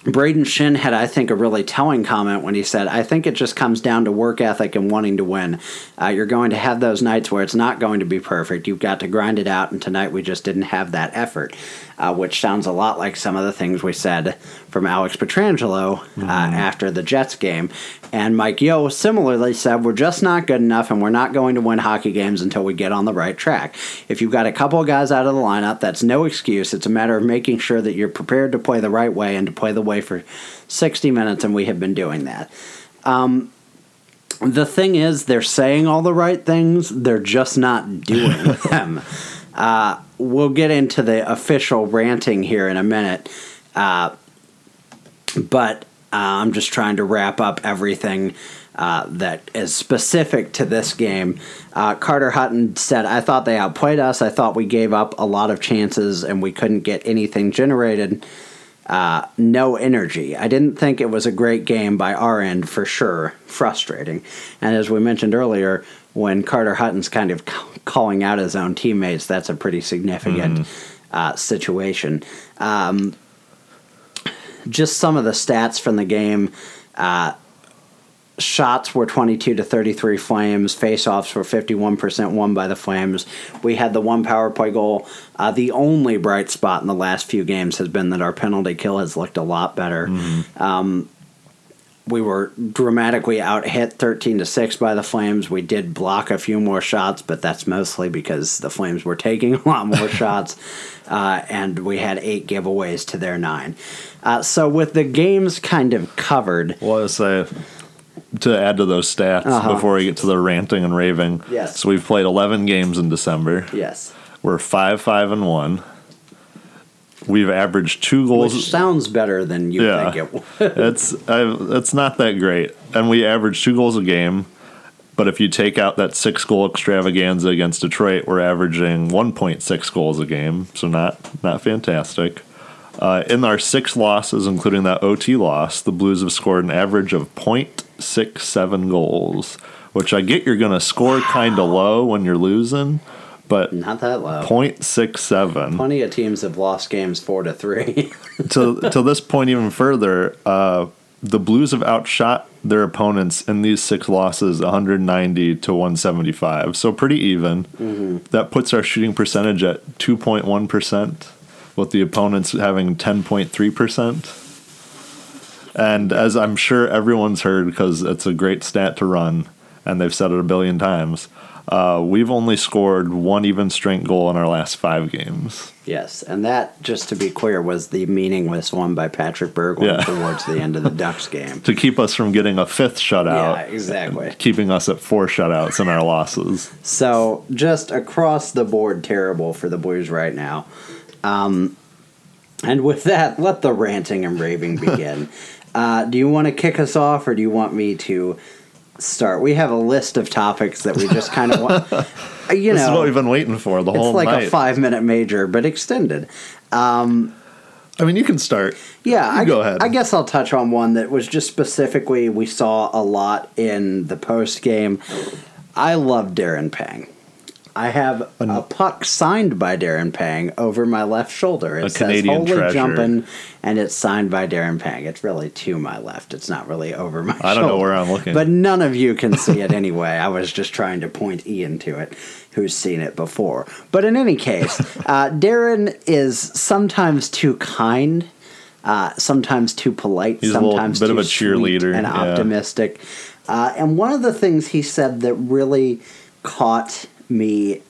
S1: Brayden Schenn had, I think, a really telling comment when he said, I think it just comes down to work ethic and wanting to win. Uh, you're going to have those nights where it's not going to be perfect. You've got to grind it out, and tonight we just didn't have that effort, uh, which sounds a lot like some of the things we said from Alex Pietrangelo uh, after the Jets game. And Mike Yeo similarly said, We're just not good enough, and we're not going to win hockey games until we get on the right track. If you've got a couple of guys out of the lineup, that's no excuse. It's a matter of making sure that you're prepared to play the right way and to play the way for 60 minutes, and we have been doing that. Um, the thing is, they're saying all the right things, they're just not doing them. Uh, we'll get into the official ranting here in a minute, uh, but uh, I'm just trying to wrap up everything. Uh, that is specific to this game. Uh, Carter Hutton said, I thought they outplayed us. I thought we gave up a lot of chances and we couldn't get anything generated uh, no energy. I didn't think it was a great game by our end for sure. Frustrating. And as we mentioned earlier, when Carter Hutton's kind of c- calling out his own teammates, that's a pretty significant uh, situation. Um, just some of the stats from the game. Uh, shots were 22 to 33 Flames. Faceoffs were 51% won by the Flames. We had the one power play goal. Uh, the only bright spot in the last few games has been that our penalty kill has looked a lot better. Um, we were dramatically out hit 13 to 6 by the Flames. We did block a few more shots, but that's mostly because the Flames were taking a lot more shots. Uh, and we had eight giveaways to their nine. Uh, so, with the games kind of covered,
S2: Well, say to add to those stats
S1: Uh-huh.
S2: before we get to the ranting and raving.
S1: Yes.
S2: So we've played 11 games in December.
S1: yes,
S2: We're five, five, and one. We've averaged two goals.
S1: which sounds better than you
S2: Yeah.
S1: think it would.
S2: it's it's not that great, and we average two goals a game. But if you take out that six goal extravaganza against Detroit, we're averaging 1.6 goals a game, so not not fantastic. Uh, in our six losses, including that OT loss, the Blues have scored an average of 0.67 goals, which I get you're going to score kind of low when you're losing, but
S1: Not that low.
S2: 0.67
S1: Plenty of teams have lost games four to three.
S2: to to this point even further, uh, the Blues have outshot their opponents in these six losses 190 to 175. So pretty even. That puts our shooting percentage at 2.1%, with the opponents having 10.3%. And as I'm sure everyone's heard, because it's a great stat to run, and they've said it a billion times, uh, we've only scored one even strength goal in our last five games.
S1: yes, and that, just to be clear, was the meaningless one by Patrik Berglund
S2: Yeah.
S1: towards the end of the Ducks game.
S2: To keep us from getting a fifth shutout.
S1: Yeah, exactly.
S2: keeping us at four shutouts in our losses.
S1: So just across the board, terrible for the Blues right now. Um, and with that, let the ranting and raving begin. uh, do you want to kick us off, or do you want me to start? We have a list of topics that we just kind of want. You
S2: This is what
S1: know,
S2: we've been waiting for the whole.
S1: it's like
S2: night.
S1: a five-minute major, but extended.
S2: Um, I mean, you can start.
S1: Yeah,
S2: You
S1: I,
S2: go ahead.
S1: I guess I'll touch on one that was just specifically we saw a lot in the post game. I love Darren Pang. I have a puck signed by Darren Pang over my left shoulder. It
S2: A
S1: says
S2: Canadian
S1: "Holy
S2: treasure."
S1: jumpin'," and it's signed by Darren Pang. It's really to my left. It's not really over my.
S2: I don't know where I'm looking.
S1: but none of you can see it anyway. I was just trying to point Ian to it, who's seen it before. But in any case, uh, Darren is sometimes too kind, uh, sometimes too polite,
S2: He's a little
S1: sometimes
S2: bit of a cheerleader,
S1: and
S2: yeah.
S1: optimistic. Uh, and one of the things he said that really caught me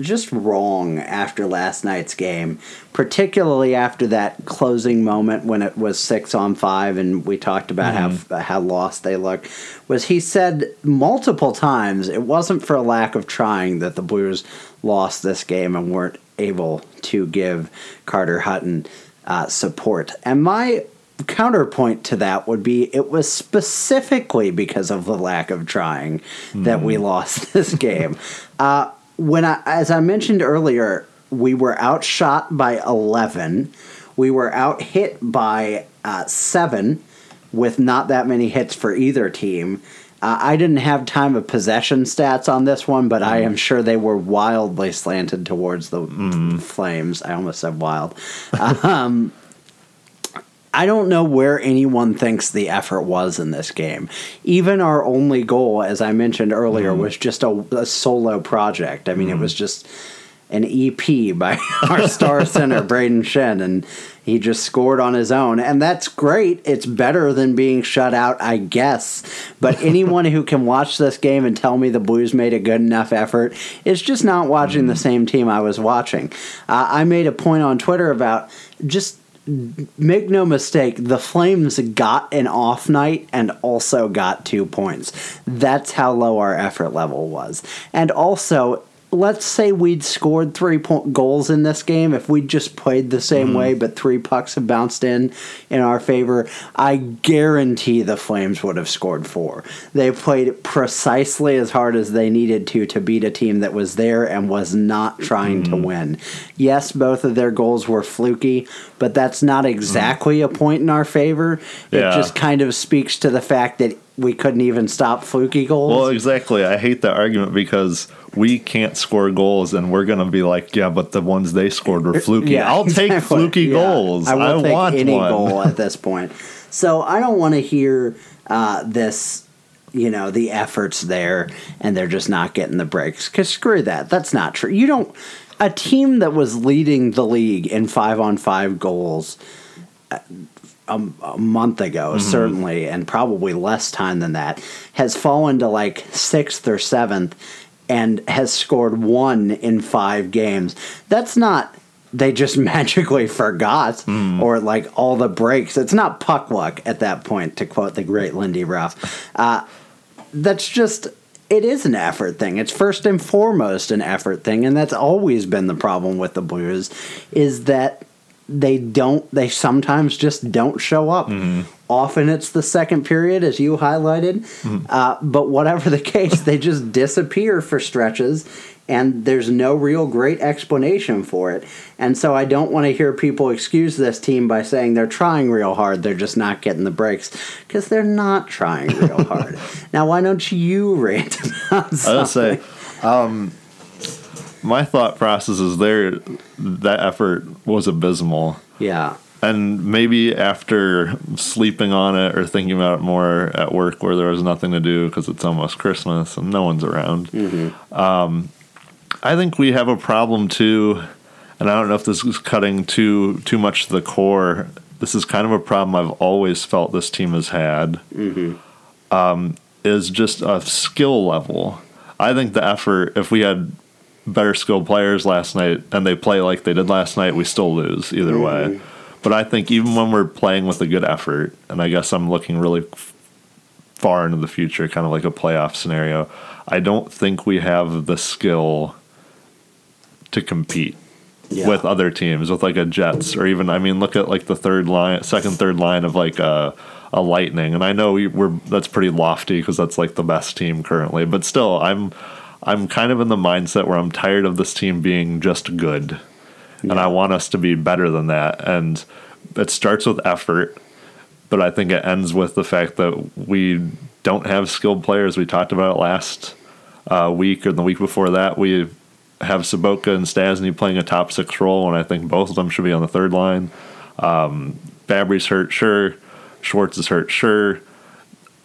S1: just wrong after last night's game, particularly after that closing moment when it was six on five, and we talked about how how lost they looked. Was he said multiple times it wasn't for a lack of trying that the Blues lost this game and weren't able to give Carter Hutton uh, support. And my counterpoint to that would be it was specifically because of the lack of trying that we lost this game. Uh, when I, as I mentioned earlier, we were outshot by 11. We were out hit by uh, 7 with not that many hits for either team. Uh, I didn't have time of possession stats on this one, but I am sure they were wildly slanted towards the Flames. I almost said wild. Um, I don't know where anyone thinks the effort was in this game. Even our only goal, as I mentioned earlier, mm. was just a, a solo project. I mean, it mm. was just an EP by our star center, Brayden Schenn, and he just scored on his own. And that's great. It's better than being shut out, I guess. But anyone who can watch this game and tell me the Blues made a good enough effort is just not watching the mm. same team I was watching. Uh, I made a point on Twitter about just make no mistake, the Flames got an off night and also got two points. That's how low our effort level was. And also, let's say we'd scored three point goals in this game. If we'd just played the same mm-hmm. way, but three pucks have bounced in in our favor, I guarantee the Flames would have scored four. They played precisely as hard as they needed to to beat a team that was there and was not trying to mm-hmm. win. Yes, both of their goals were fluky, but that's not exactly mm-hmm. a point in our favor. It
S2: Yeah.
S1: just kind of speaks to the fact that we couldn't even stop fluky goals.
S2: Well, exactly. I hate that argument because we can't score goals, and we're gonna be like, yeah, but the ones they scored were fluky. I'll take
S1: exactly.
S2: fluky
S1: Yeah.
S2: goals.
S1: I
S2: I,
S1: will take
S2: want
S1: any
S2: one.
S1: goal at this point. So I don't want to hear uh, this. You know the efforts there, and they're just not getting the breaks. Cause screw that. That's not true. You don't. A team that was leading the league in five on five goals uh, a, a month ago,
S2: Mm-hmm.
S1: certainly, and probably less time than that, has fallen to like sixth or seventh and has scored one in five games. That's not they just magically forgot
S2: Mm.
S1: or like all the breaks. It's not puck luck at that point, to quote the great Lindy Ruff. Uh, that's just it is an effort thing. It's first and foremost an effort thing, and that's always been the problem with the Blues is that they don't they sometimes just don't show up. Often it's the second period, as you highlighted, uh, but whatever the case, they just disappear for stretches, and there's no real great explanation for it. And so I don't want to hear people excuse this team by saying they're trying real hard, they're just not getting the breaks, because they're not trying real hard. Now, why don't you rant about
S2: I would
S1: something?
S2: say, um, my thought process is there. That effort was abysmal,
S1: yeah,
S2: and maybe after sleeping on it or thinking about it more at work, where there was nothing to do because it's almost Christmas and no one's around. Um, I think we have a problem too, and I don't know if this is cutting too too much to the core. This is kind of a problem I've always felt this team has had. Um, is just a skill level. I think the effort, if we had better skilled players last night and they play like they did last night, we still lose either way. Mm-hmm. But I think even when we're playing with a good effort, and I guess I'm looking really far into the future, kind of like a playoff scenario, I don't think we have the skill to compete
S1: Yeah.
S2: with other teams, with like a Jets or even I mean, look at like the third line, second, third line of like a a Lightning, and I know we, we're that's pretty lofty because that's like the best team currently, but still, I'm I'm kind of in the mindset where I'm tired of this team being just good, and I want us to be better than that, and it starts with effort, but I think it ends with the fact that we don't have skilled players. We talked about it last uh, week or the week before that. We have Sobotka and Stastny playing a top six role, and I think both of them should be on the third line. Um, Fabbri's hurt, sure. Schwartz is hurt, sure.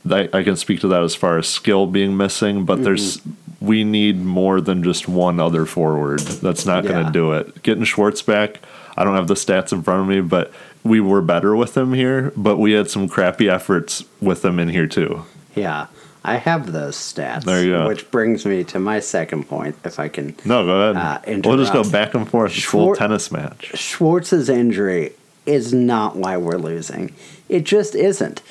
S2: I, I can speak to that as far as skill being missing, but there's we need more than just one other forward. That's not going
S1: Yeah.
S2: to do it. Getting Schwartz back, I don't have the stats in front of me, but we were better with him here. But we had some crappy efforts with him in here too.
S1: Yeah, I have those stats.
S2: There you go.
S1: Which brings me to my second point, if I can.
S2: No, go ahead.
S1: Uh,
S2: we'll just go back and forth. It's a little
S1: Schwar-
S2: tennis match.
S1: Schwartz's injury is not why we're losing. It just isn't.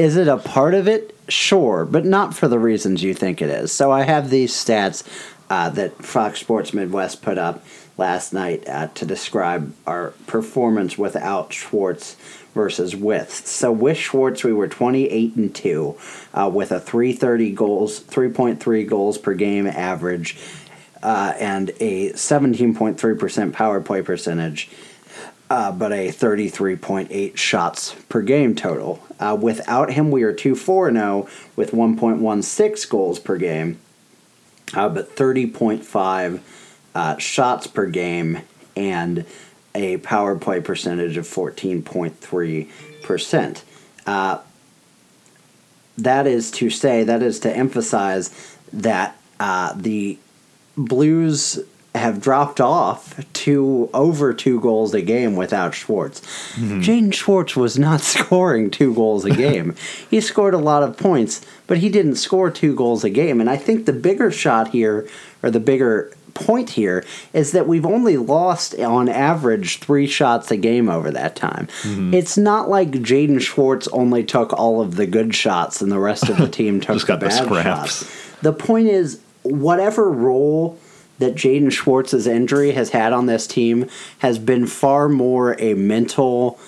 S1: Is it a part of it? Sure, but not for the reasons you think it is. So I have these stats uh, that Fox Sports Midwest put up last night uh, to describe our performance without Schwartz versus with. So with Schwartz, we were 28 and 2 uh, with a 330 goals, 3.3 goals per game average. uh, and a 17.3% power play percentage, uh, but a 33.8 shots per game total. Uh, without him, we are 2 4 0 with 1.16 goals per game, uh, but 30.5 uh, shots per game and a power play percentage of 14.3%. Uh, that is to say, that is to emphasize that uh, the Blues have dropped off to over two goals a game without Schwartz. mm Jaden Schwartz was not scoring two goals a game. he scored a lot of points, but he didn't score two goals a game. And I think the bigger shot here, or the bigger point here is that we've only lost on average three shots a game over that time. Mm-hmm. It's not like Jaden Schwartz only took all of the good shots and the rest of the team took the bad the shots. The point is, whatever role that Jaden Schwartz's injury has had on this team has been far more a mental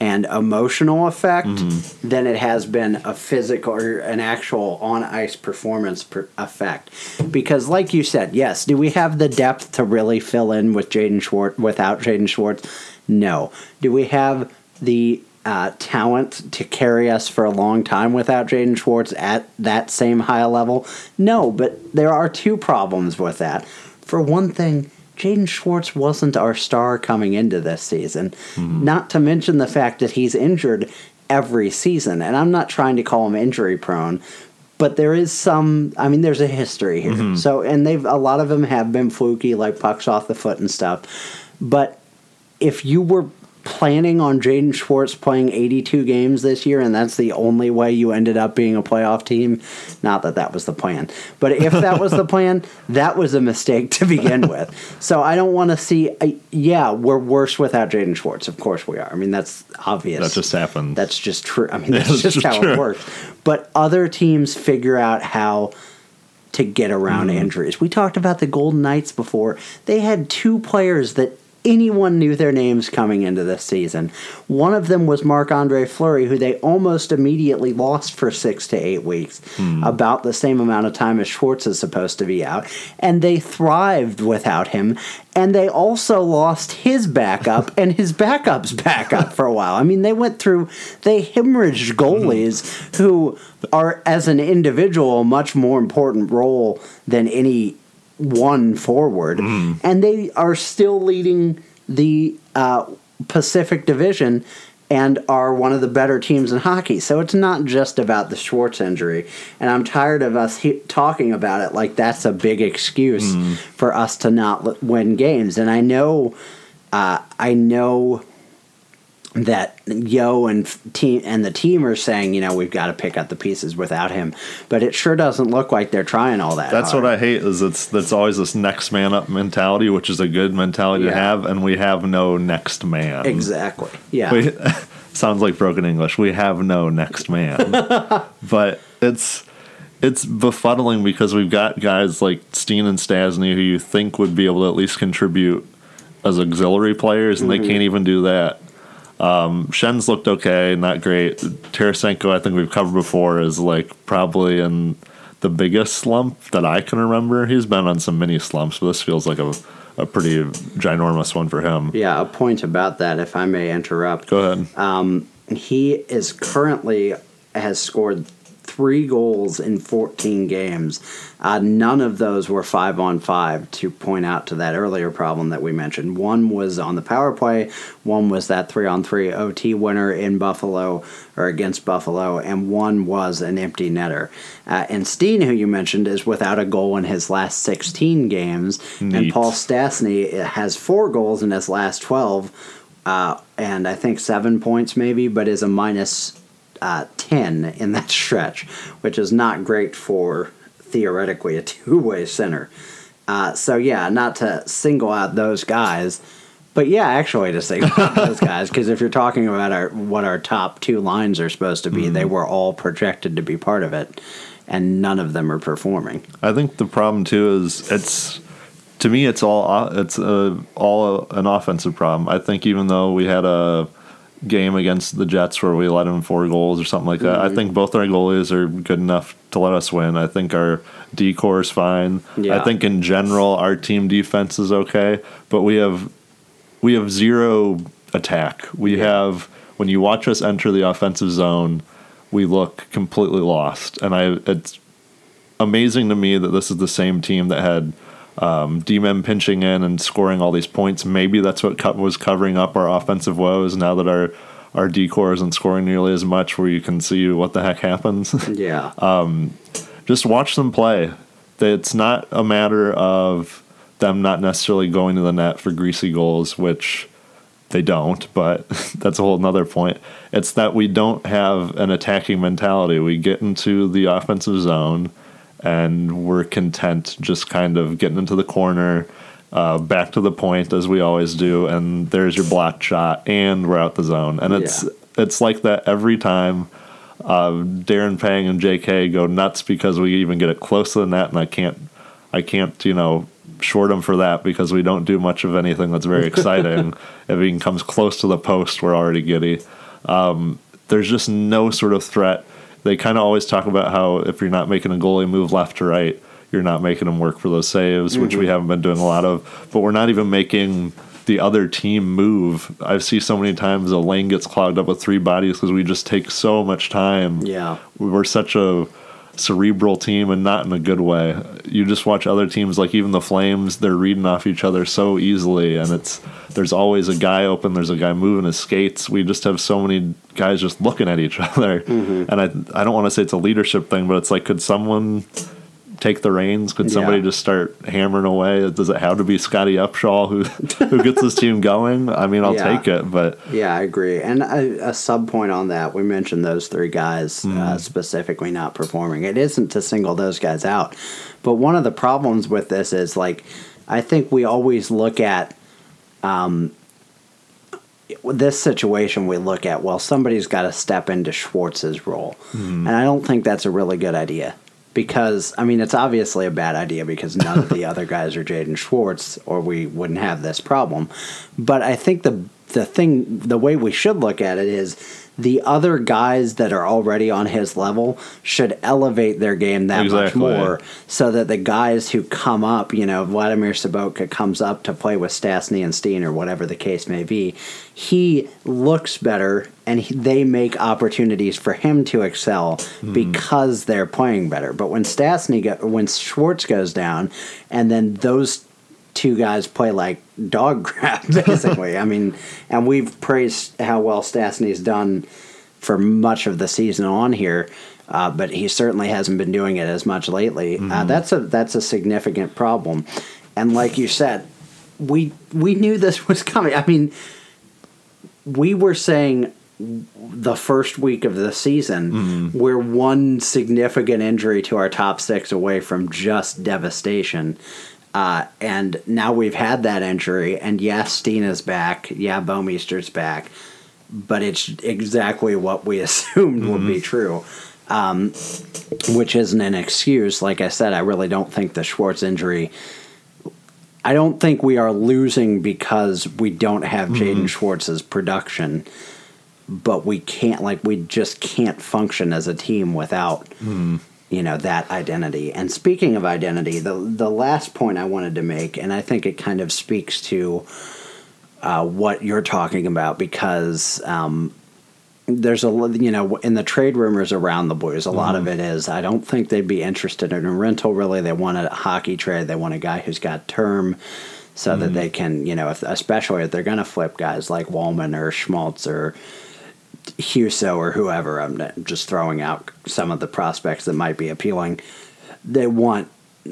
S1: and emotional effect mm-hmm. than it has been a physical or an actual on ice performance per effect. Because, like you said, yes, do we have the depth to really fill in with Jaden Schwartz without Jaden Schwartz? No. Do we have the uh, talent to carry us for a long time without Jaden Schwartz at that same high level? No, but there are two problems with that. For one thing, Jaden Schwartz wasn't our star coming into this season. Mm-hmm. Not to mention the fact that he's injured every season. And I'm not trying to call him injury prone, but there is some I mean there's a history here. Mm-hmm. So and they've a lot of them have been fluky like pucks off the foot and stuff. But if you were planning on Jaden Schwartz playing 82 games this year, and that's the only way you ended up being a playoff team. Not that that was the plan, but if that was the plan, that was a mistake to begin with. So I don't want to see. Uh, yeah, we're worse without Jaden Schwartz. Of course we are. I mean, that's obvious.
S2: That just happened.
S1: That's just true. I mean, that's, that's just, just, how true. it works. But other teams figure out how to get around mm-hmm. injuries. We talked about the Golden Knights before. They had two players that anyone knew their names coming into this season. One of them was Marc Andre Fleury, who they almost immediately lost for six to eight weeks, hmm. about the same amount of time as Schwartz is supposed to be out. And they thrived without him. And they also lost his backup and his backup's backup for a while. I mean, they went through, they hemorrhaged goalies who are, as an individual, a much more important role than any one forward, mm. and they are still leading the uh, Pacific Division and are one of the better teams in hockey. So it's not just about the Schwartz injury. And I'm tired of us he- talking about it like that's a big excuse mm. for us to not win games. And I know, uh, I know that Yeo and team and the team are saying, you know, we've got to pick up the pieces without him. But it sure doesn't look like they're trying all that.
S2: That's hard. what I hate is it's that's always this next man up mentality, which is a good mentality yeah. to have, and we have no next man.
S1: Exactly. Yeah.
S2: We, sounds like broken English. We have no next man. but it's it's befuddling because we've got guys like Steen and Stastny who you think would be able to at least contribute as auxiliary players, and mm-hmm. they can't even do that. Um, Schenn's looked okay, not great. Tarasenko, I think we've covered before, is like probably in the biggest slump that I can remember. He's been on some mini slumps, but this feels like a, a pretty ginormous one for him.
S1: Yeah, a point about that, if I may interrupt.
S2: Go ahead.
S1: Um, he is currently has scored three goals in 14 games. Uh, none of those were five on five, to point out to that earlier problem that we mentioned. One was on the power play, one was that three on three OT winner in Buffalo or against Buffalo, and one was an empty netter. Uh, and Steen, who you mentioned, is without a goal in his last 16 games, Neat. and Paul Stastny has four goals in his last 12. Uh, and I think seven points maybe, but is a minus uh, 10 in that stretch, which is not great for theoretically a two way center. Uh, so, yeah, not to single out those guys, but yeah, actually to single out those guys, because if you're talking about our, what our top two lines are supposed to be, mm-hmm. they were all projected to be part of it, and none of them are performing.
S2: I think the problem, too, is it's. To me, it's all it's uh, all an offensive problem. I think even though we had a game against the Jets where we let them four goals or something like that.
S1: Mm-hmm.
S2: I think both our goalies are good enough to let us win. I think our decor is fine.
S1: Yeah.
S2: I think in general our team defense is okay, but we have we have zero attack. We
S1: Yeah.
S2: have when you watch us enter the offensive zone, we look completely lost. And I it's amazing to me that this is the same team that had um, D-men pinching in and scoring all these points. Maybe that's what co- was covering up our offensive woes. Now that our our D core isn't scoring nearly as much, where you can see what the heck happens.
S1: Yeah.
S2: Just watch them play. It's not a matter of them not necessarily going to the net for greasy goals, which they don't, but that's a whole nother point. It's that we don't have an attacking mentality. We get into the offensive zone and we're content just kind of getting into the corner, uh, back to the point as we always do, and there's your block shot, and we're out the zone. And it's
S1: Yeah.
S2: it's like that every time. Uh, Darren Pang and JK go nuts because we even get it close to the net, and I can't, I can't, you know, short them for that because we don't do much of anything that's very exciting. if he comes close to the post, we're already giddy. Um, there's just no sort of threat. They kind of always talk about how if you're not making a goalie move left to right, you're not making them work for those saves, which we mm-hmm. haven't been doing a lot of. But we're not even making the other team move. I see so many times a lane gets clogged up with three bodies because we just take so much time.
S1: Yeah.
S2: We're such a cerebral team and not in a good way. You just watch other teams like even the Flames, they're reading off each other so easily and it's there's always a guy open, there's a guy moving his skates. We just have so many guys just looking at each other.
S1: Mm-hmm.
S2: And I I don't want to say it's a leadership thing, but it's like could someone take the reins? Could somebody
S1: Yeah.
S2: just start hammering away? Does it have to be Scottie Upshall who who gets this team going? I mean, I'll
S1: Yeah.
S2: take it, but
S1: Yeah, I agree. And a, a sub point on that, we mentioned those three guys
S2: Hmm.
S1: uh, specifically not performing. It isn't to single those guys out, but one of the problems with this is like, I think we always look at um, this situation. We look at well, somebody's got to step into Schwartz's role,
S2: Hmm.
S1: and I don't think that's a really good idea. Because I mean, it's obviously a bad idea because none of the other guys are Jaden Schwartz, or we wouldn't have this problem. But I think the the thing, the way we should look at it is the other guys that are already on his level should elevate their game that much more, so that the guys who come up, you know, Vladimir Sobotka comes up to play with Stastny and Steen or whatever the case may be, he looks better and he, they make opportunities for him to excel hmm. because they're playing better. But when Stastny go, when Schwartz goes down, and then those two guys play like dog crap, basically. I mean, and we've praised how well Stastny's done for much of the season on here, uh, but he certainly hasn't been doing it as much lately. Uh, that's a that's a significant problem, and like you said, we we knew this was coming. I mean, we were saying the first week of the season we're one significant injury to our top six away from just devastation. Uh, and now we've had that injury, and yes, Stina's back. Yeah, Bouwmeester's back, but it's exactly what we assumed would be true, um, which isn't an excuse. Like I said, I really don't think the Schwartz injury. I don't think we are losing because we don't have Jaden Schwartz's production, but we can't like we just can't function as a team without you know that identity. And speaking of identity, the the last point I wanted to make, and I think it kind of speaks to uh, what you're talking about because um, there's a you know in the trade rumors around the Blues, a lot of it is I don't think they'd be interested in a rental. Really, they want a hockey trade. They want a guy who's got term. So that they can, you know, if, especially if they're going to flip guys like Walman or Schmaltz or Husso or whoever, I'm just throwing out some of the prospects that might be appealing. They want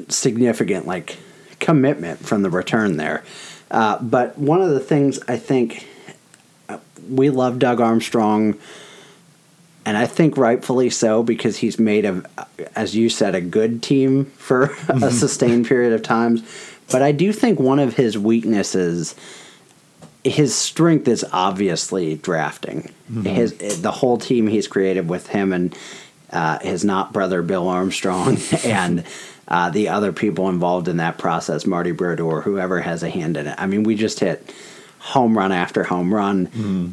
S1: significant like commitment from the return there. Uh, but one of the things I think uh, we love Doug Armstrong, and I think rightfully so because he's made a, as you said, a good team for a sustained period of times. But I do think one of his weaknesses his strength is obviously drafting. His the whole team he's created with him and uh, his not brother Bill Armstrong and uh, the other people involved in that process, Marty Brodeur, whoever has a hand in it. I mean, we just hit home run after home run.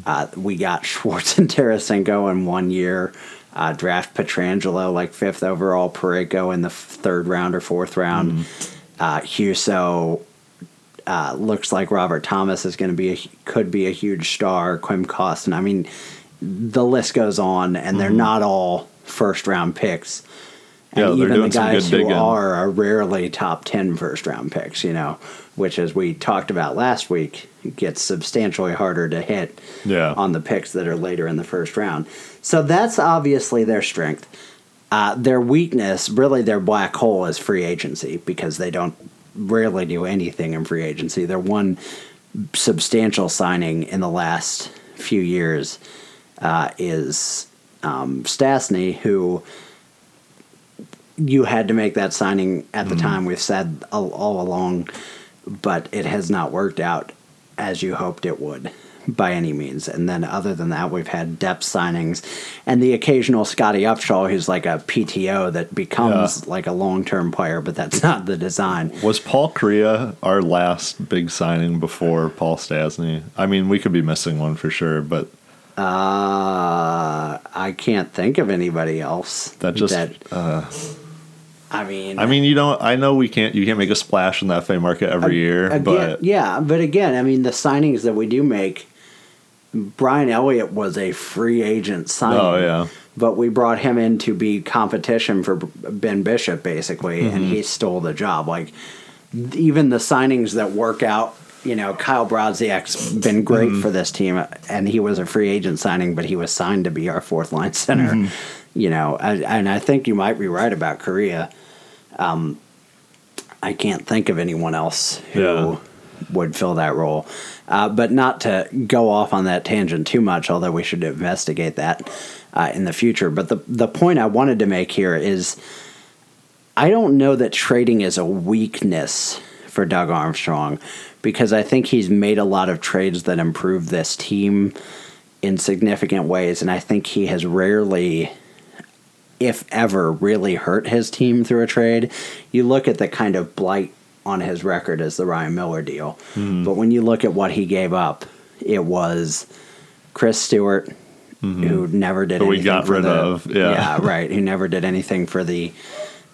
S1: Uh, we got Schwartz and Tarasenko in one year. Uh, draft Pietrangelo like fifth overall, Parayko in the third round or fourth round. Uh, Husso uh, looks like Robert Thomas is going to be a, could be a huge star. Klim Kostin. I mean, the list goes on, and they're not all first round picks. And
S2: Yeah, they're
S1: even the guys who
S2: digging.
S1: are are rarely top 10 first round picks, you know, which, as we talked about last week, gets substantially harder to hit
S2: Yeah.
S1: on the picks that are later in the first round. So that's obviously their strength. Uh, their weakness, really their black hole, is free agency because they don't rarely do anything in free agency. Their one substantial signing in the last few years uh, is um, Stastny, who you had to make that signing at the time. We've said all, all along, but it has not worked out as you hoped it would by any means. And then, other than that, we've had depth signings and the occasional Scottie Upshall, who's like a PTO that becomes
S2: Yeah.
S1: like a long term player, but that's not the design.
S2: Was Paul Kariya our last big signing before Paul Stastny? I mean, we could be missing one for sure, but
S1: Uh, I can't think of anybody else
S2: that just.
S1: That,
S2: uh,
S1: I mean,
S2: I mean, you don't. I know we can't. You can't make a splash in the FA market every year, but
S1: yeah, but again, I mean, the signings that we do make, Brian Elliott was a free agent signing.
S2: Oh, yeah.
S1: But we brought him in to be competition for Ben Bishop, basically, and
S2: Mm-hmm.
S1: he stole the job. Like, even the signings that work out, you know, Kyle Brodziak's been great
S2: Mm-hmm.
S1: for this team, and he was a free agent signing, but he was signed to be our fourth line center.
S2: Mm-hmm.
S1: You know, and I think you might be right about Korea. Um, I can't think of anyone else who
S2: Yeah.
S1: Would fill that role. Uh, but not to go off on that tangent too much, although we should investigate that uh, in the future. But the the point I wanted to make here is, I don't know that trading is a weakness for Doug Armstrong because I think he's made a lot of trades that improve this team in significant ways, and I think he has rarely if ever, really hurt his team through a trade. You look at the kind of blight on his record as the Ryan Miller deal, hmm. but when you look at what he gave up, it was Chris Stewart, mm-hmm. who never did.
S2: Who we
S1: anything
S2: got
S1: for
S2: rid
S1: the-
S2: of, yeah.
S1: right. Who never did anything for the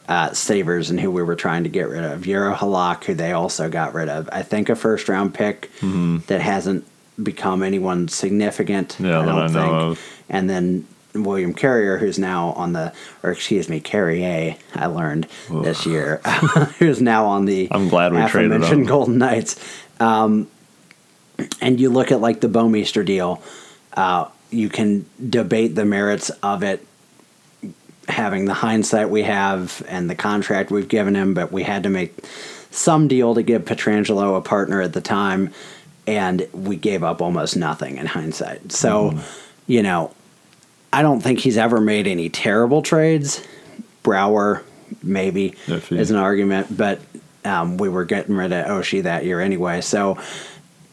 S1: uh, Sabres and who we were trying to get rid of. Jaro Halak, who they also got rid of. I think a first round pick mm-hmm. that hasn't become anyone significant.
S2: Yeah,
S1: I don't
S2: I know
S1: think.
S2: of.
S1: And then William Carrier, who's now on the, or excuse me, Carrier, I learned this year, who's now on the
S2: I'm glad we traded
S1: aforementioned
S2: him.
S1: Golden Knights. Um, and you look at like the Bouwmeester deal, uh, you can debate the merits of it having the hindsight we have and the contract we've given him, but we had to make some deal to give Pietrangelo a partner at the time, and we gave up almost nothing in hindsight. So, you know, I don't think he's ever made any terrible trades. Brouwer, maybe, is an argument, but um, we were getting rid of Oshie that year anyway. So,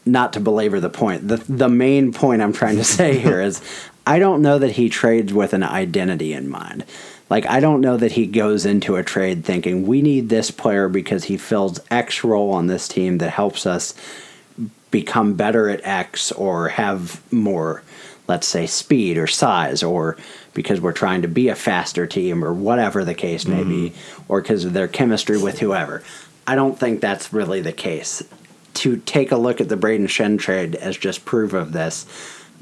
S1: not to belabor the point, the the main point I'm trying to say here is I don't know that he trades with an identity in mind. Like I don't know that he goes into a trade thinking we need this player because he fills X role on this team that helps us become better at X or have more, let's say, speed or size, or because we're trying to be a faster team or whatever the case may be, or because of their chemistry with whoever. I don't think that's really the case. To take a look at the Brayden Schenn trade as just proof of this,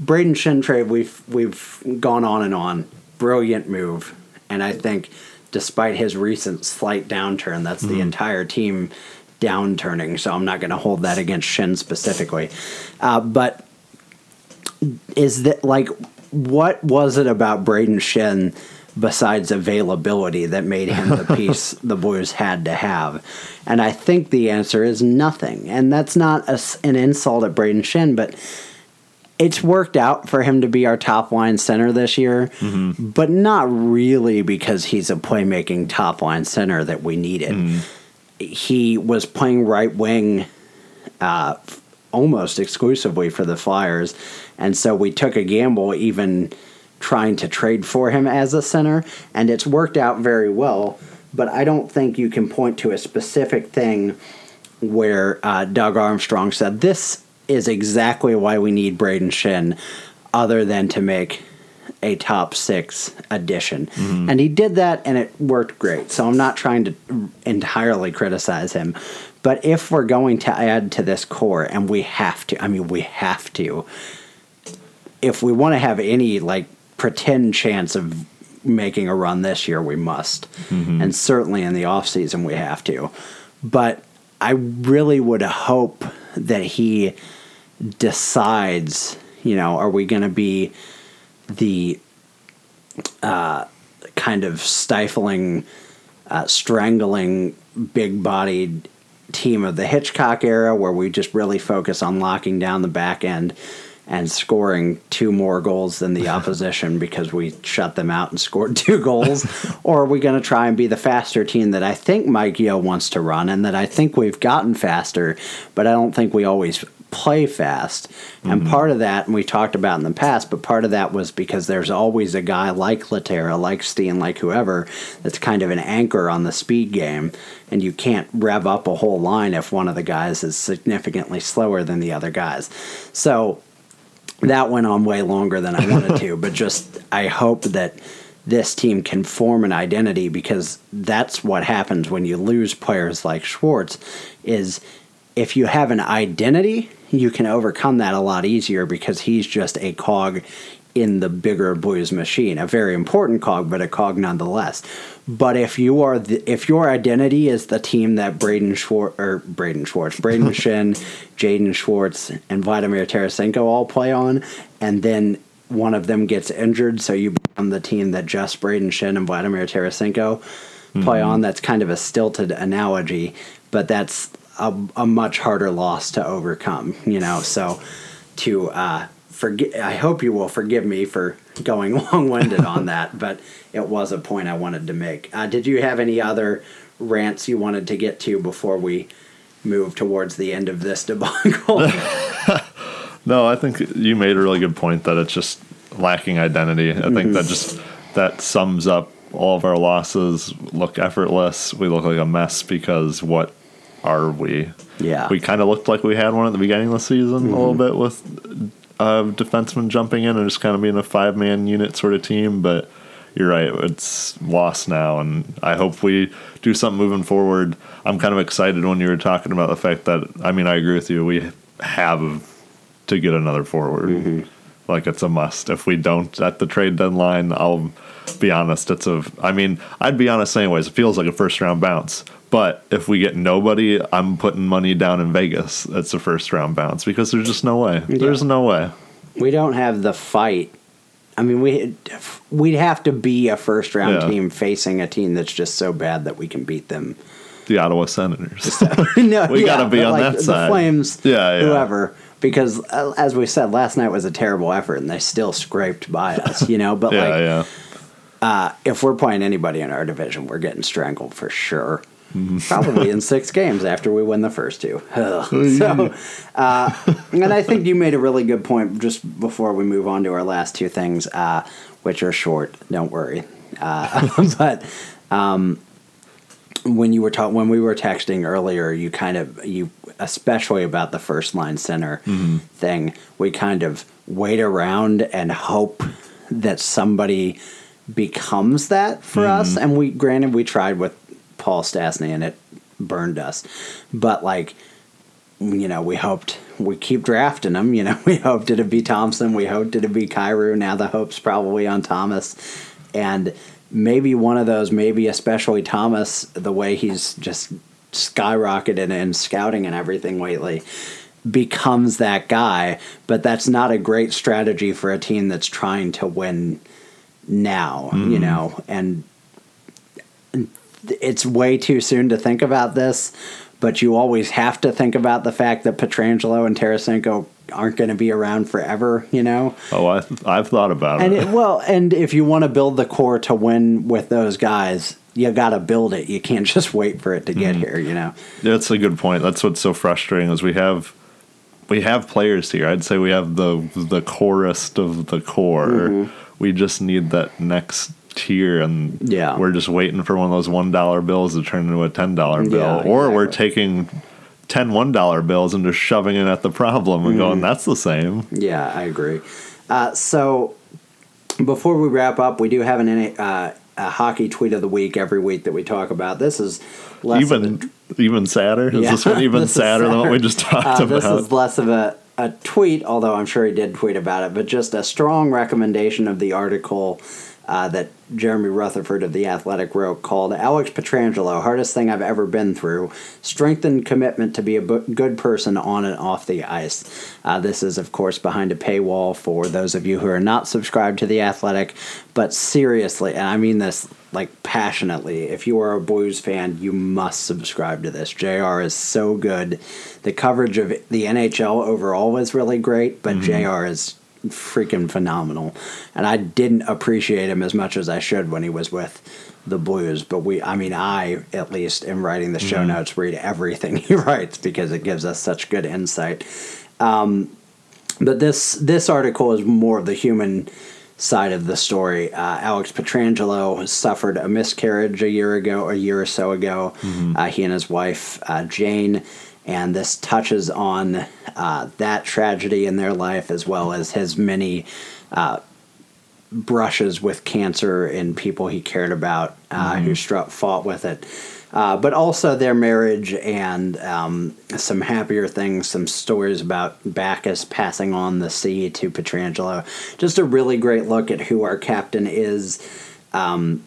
S1: Brayden Schenn trade we've we've gone on and on. Brilliant move, and I think despite his recent slight downturn, that's the entire team downturning. So I'm not going to hold that against Schenn specifically, uh, but is that like what was it about Brayden Schenn besides availability that made him the piece the Blues had to have? And I think the answer is nothing. And that's not a an insult at Brayden Schenn, but it's worked out for him to be our top line center this year, but not really because he's a playmaking top line center that we needed. He was playing right wing uh, almost exclusively for the Flyers, and so we took a gamble even trying to trade for him as a center, and it's worked out very well. But I don't think you can point to a specific thing where uh, Doug Armstrong said this is exactly why we need Brayden Schenn, other than to make a top six addition. And he did that and it worked great. So I'm not trying to entirely criticize him. But if we're going to add to this core, and we have to, I mean, we have to, if we want to have any like pretend chance of making a run this year, we must. And certainly in the offseason, we have to. But I really would hope that he decides, you know, are we going to be the uh, kind of stifling, uh, strangling, big bodied team of the Hitchcock era where we just really focus on locking down the back end and scoring two more goals than the opposition because we shut them out and scored two goals? or are we going to try and be the faster team that I think Mike Yeo wants to run and that I think we've gotten faster, but I don't think we always play fast. And mm-hmm. part of that, and we talked about in the past, but part of that was because there's always a guy like Lehtera, like Steen, like whoever, that's kind of an anchor on the speed game. And you can't rev up a whole line if one of the guys is significantly slower than the other guys. So that went on way longer than I wanted to, but just I hope that this team can form an identity because that's what happens when you lose players like Schwartz is if you have an identity, you can overcome that a lot easier because he's just a cog in the bigger Blues machine, a very important cog, but a cog nonetheless. But if you are the, if your identity is the team that Braden Schwartz or Braden Schwartz, Brayden Schenn, Jaden Schwartz, and Vladimir Tarasenko all play on, and then one of them gets injured, so you become the team that just Brayden Schenn and Vladimir Tarasenko play on. That's kind of a stilted analogy, but that's a, a much harder loss to overcome. You know, so to uh, forget. I hope you will forgive me for going long-winded on that, but it was a point I wanted to make. Uh, did you have any other rants you wanted to get to before we move towards the end of this debacle?
S2: No, I think you made a really good point that it's just lacking identity. I think that just that sums up all of our losses. Look effortless. We look like a mess because what are we?
S1: Yeah.
S2: we kind of looked like we had one at the beginning of the season a little bit with uh, defensemen jumping in and just kind of being a five man unit sort of team, but. You're right. It's lost now, and I hope we do something moving forward. I'm kind of excited when you were talking about the fact that I mean I agree with you. We have to get another forward. Like it's a must. If we don't at the trade deadline, I'll be honest. It's a. I mean, I'd be honest anyways. It feels like a first round bounce. But if we get nobody, I'm putting money down in Vegas. That's a first round bounce because there's just no way. There's no way.
S1: we don't have the fight. I mean, we we'd have to be a first round
S2: Yeah.
S1: team facing a team that's just so bad that we can beat them.
S2: The Ottawa Senators.
S1: no,
S2: We gotta be
S1: but
S2: on that
S1: the
S2: side.
S1: Flames,
S2: Yeah, yeah.
S1: whoever. Because uh, as we said, last night was a terrible effort, and they still scraped by us. You know, but
S2: yeah,
S1: like
S2: yeah.
S1: if we're playing anybody in our division, we're getting strangled for sure.
S2: Mm-hmm.
S1: Probably in six games after we win the first two. So, uh, and I think you made a really good point just before we move on to our last two things, uh, which are short. Don't worry. Uh, but um, when you were ta- when we were texting earlier, you kind of you especially about the first line center thing. We kind of wait around and hope that somebody becomes that for mm-hmm. us. And we granted we tried with Paul Stastny and it burned us, but like you know we hoped we keep drafting them. You know we hoped it'd be Thompson. We hoped it'd be Kyrou. Now the hope's probably on Thomas, and maybe one of those, maybe especially Thomas, the way he's just skyrocketed in scouting and everything lately, becomes that guy. But that's not a great strategy for a team that's trying to win now, you know, and it's way too soon to think about this, but you always have to think about the fact that Pietrangelo and Tarasenko aren't going to be around forever, you know?
S2: Oh, I, I've thought about
S1: And
S2: it.
S1: it, well, and if you want to build the core to win with those guys, you got to build it. You can't just wait for it to get here, you know?
S2: That's a good point. That's what's so frustrating is we have we have players here. I'd say we have the the chorest of the core.
S1: Mm-hmm.
S2: We just need that next tier, and
S1: Yeah.
S2: we're just waiting for one of those one dollar bills to turn into a ten dollar bill,
S1: Yeah,
S2: or we're taking 10 $1 bills and just shoving it at the problem and going, that's the same.
S1: Yeah, I agree. Uh, so before we wrap up, we do have an uh, a hockey tweet of the week every week that we talk about. This is less
S2: even even sadder. Is
S1: Yeah,
S2: this one even
S1: is
S2: sadder than what we just talked
S1: Uh,
S2: about?
S1: this is less of a, a tweet, although I'm sure he did tweet about it, but just a strong recommendation of the article uh, that Jeremy Rutherford of The Athletic wrote called Alex Pietrangelo, Hardest Thing I've Ever Been Through Strengthened Commitment to Be a Good Person on and Off the Ice. Uh, this is, of course, behind a paywall for those of you who are not subscribed to The Athletic, but seriously, and I mean this like passionately. If you are a Blues fan, you must subscribe to this. JR is so good. The coverage of the NHL overall was really great, but JR is freaking phenomenal. And I didn't appreciate him as much as I should when he was with the Blues. But we, I mean, I at least in writing the show notes read everything he writes because it gives us such good insight. Um, but this this article is more of the human side of the story. Uh, Alex Pietrangelo suffered a miscarriage a year ago, a year or so ago. Uh, he and his wife uh, Jane, and this touches on uh, that tragedy in their life as well as his many. Uh, brushes with cancer in people he cared about uh, who struck fought with it uh, but also their marriage and um, some happier things, some stories about Backes passing on the C to Pietrangelo. Just a really great look at who our captain is um,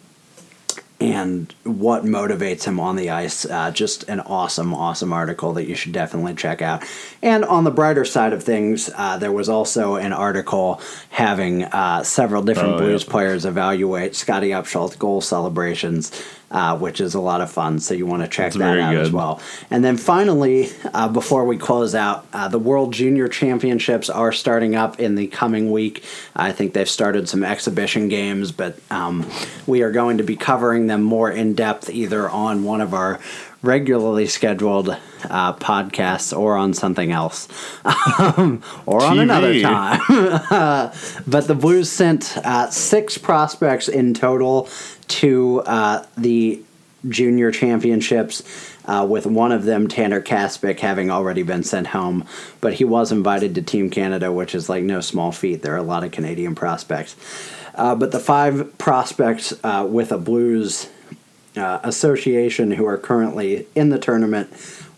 S1: and what motivates him on the ice. Uh, just an awesome, awesome article that you should definitely check out. And on the brighter side of things, uh, there was also an article having uh, several different
S2: Oh,
S1: Blues
S2: yeah.
S1: players evaluate Scottie Upshall's goal celebrations. Uh, which is a lot of fun, so you want to check
S2: It's
S1: that out as well. And then finally, uh, before we close out, uh, the World Junior Championships are starting up in the coming week. I think they've started some exhibition games, but um, we are going to be covering them more in depth either on one of our regularly scheduled uh, podcasts or on something else um, or on another time. but the Blues sent uh, six prospects in total to uh, the junior championships, uh, with one of them, Tanner Kaspick, having already been sent home. But he was invited to Team Canada, which is like no small feat. There are a lot of Canadian prospects. Uh, but the five prospects uh, with a Blues uh, association who are currently in the tournament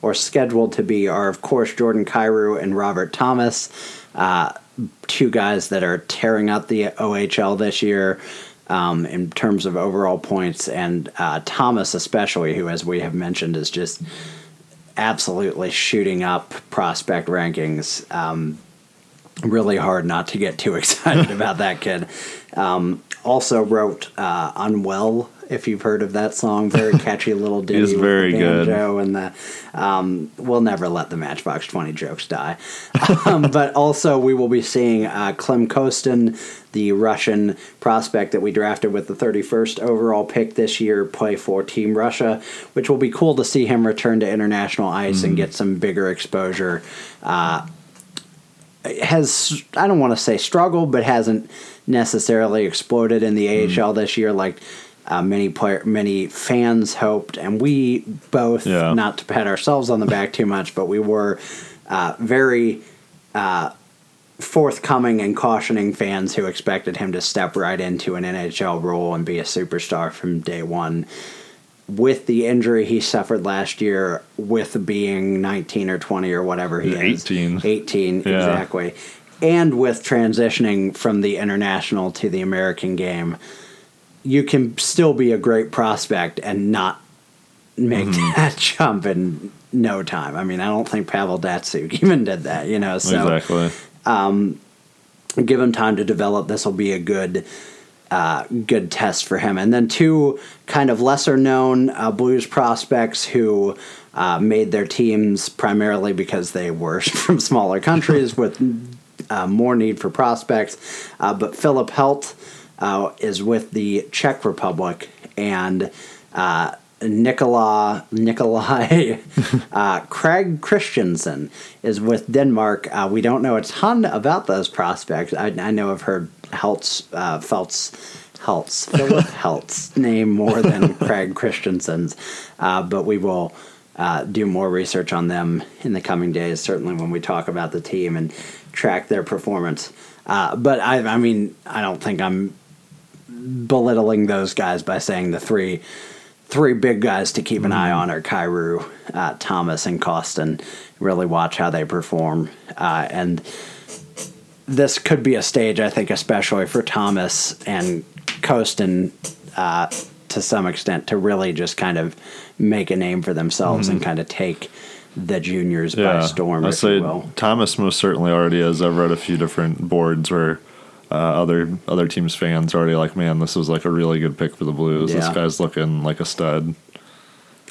S1: or scheduled to be are, of course, Jordan Kyrou and Robert Thomas, uh, two guys that are tearing up the OHL this year um, in terms of overall points, and uh, Thomas, especially, who, as we have mentioned, is just absolutely shooting up prospect rankings. Um, really hard not to get too excited about that kid. Um, also wrote uh, "Unwell." If you've heard of that song, very catchy little ditty.
S2: It's
S1: with
S2: very good.
S1: And the um, we'll never let the Matchbox Twenty jokes die. um, but also, we will be seeing uh, Klim Kostin, the Russian prospect that we drafted with the 31st overall pick this year, play for Team Russia, which will be cool to see him return to international ice
S2: Mm-hmm.
S1: and get some bigger exposure. Uh, has I don't want to say struggled, but hasn't necessarily exploded in the
S2: Mm.
S1: AHL this year like uh, many player, many fans hoped, and we both
S2: Yeah.
S1: not to pat ourselves on the back too much, but we were uh, very uh, forthcoming and cautioning fans who expected him to step right into an NHL role and be a superstar from day one. With the injury he suffered last year, with being 19 or 20 or whatever he is,
S2: 18.
S1: 18
S2: Yeah.
S1: exactly, and with transitioning from the international to the American game, you can still be a great prospect and not make
S2: Mm-hmm.
S1: that jump in no time. I mean, I don't think Pavel Datsyuk even did that, you know. So
S2: exactly.
S1: give him time to develop. This will be a good, uh, good test for him. And then two kind of lesser known uh, Blues prospects who uh, made their teams primarily because they were from smaller countries with uh, more need for prospects. Uh, but Filip Helt uh, is with the Czech Republic and. Uh, Nikola Nikolai uh, Krag Christensen is with Denmark. Uh, we don't know a ton about those prospects. I, I know I've heard Heltz, uh, Feltz, Heltz, Philip Heltz name more than Krag Christensen's, uh, but we will uh, do more research on them in the coming days. Certainly when we talk about the team and track their performance. Uh, but I, I mean, I don't think I'm belittling those guys by saying the three three big guys to keep an eye on are Kyrou, uh, Thomas, and Kostin. Really watch how they perform, uh, and this could be a stage I think, especially for Thomas and Kostin, uh, to some extent, to really just kind of make a name for themselves and kind of take the juniors by storm,
S2: I say. Thomas most certainly already is. I've read a few different boards where uh, other other teams fans are already like, man, this was like a really good pick for the Blues. This guy's looking like a stud.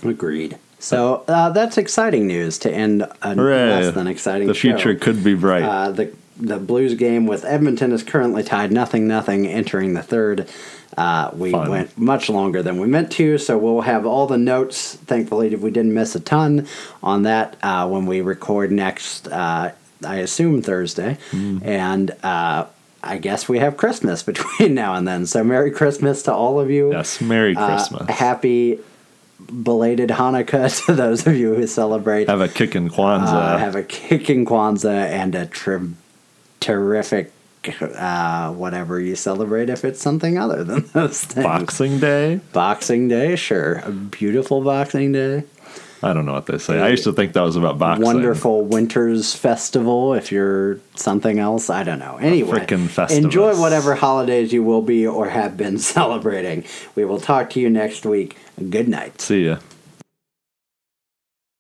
S1: Agreed. So uh, that's exciting news to end a
S2: Hooray!
S1: less than exciting.
S2: The
S1: show.
S2: future could be bright.
S1: Uh, the the Blues game with Edmonton is currently tied nothing nothing entering the third. Uh, we
S2: Fun.
S1: went much longer than we meant to, so we'll have all the notes. Thankfully, we didn't miss a ton on that uh, when we record next. Uh, I assume Thursday,
S2: Mm.
S1: and uh, I guess we have Christmas between now and then. So Merry Christmas to all of you.
S2: yes, Merry
S1: Uh,
S2: Christmas.
S1: happy belated Hanukkah to those of you who celebrate.
S2: have a kick in Kwanzaa.
S1: Uh, have a kick in Kwanzaa and a terrific uh, whatever you celebrate if it's something other than those things.
S2: Boxing Day.
S1: Boxing Day, sure. A beautiful Boxing Day.
S2: I don't know what they say. I used to think that was about boxing.
S1: Wonderful Winters Festival if you're something else. I don't know. Anyway, enjoy whatever holidays you will be or have been celebrating. We will talk to you next week. Good night.
S2: See ya.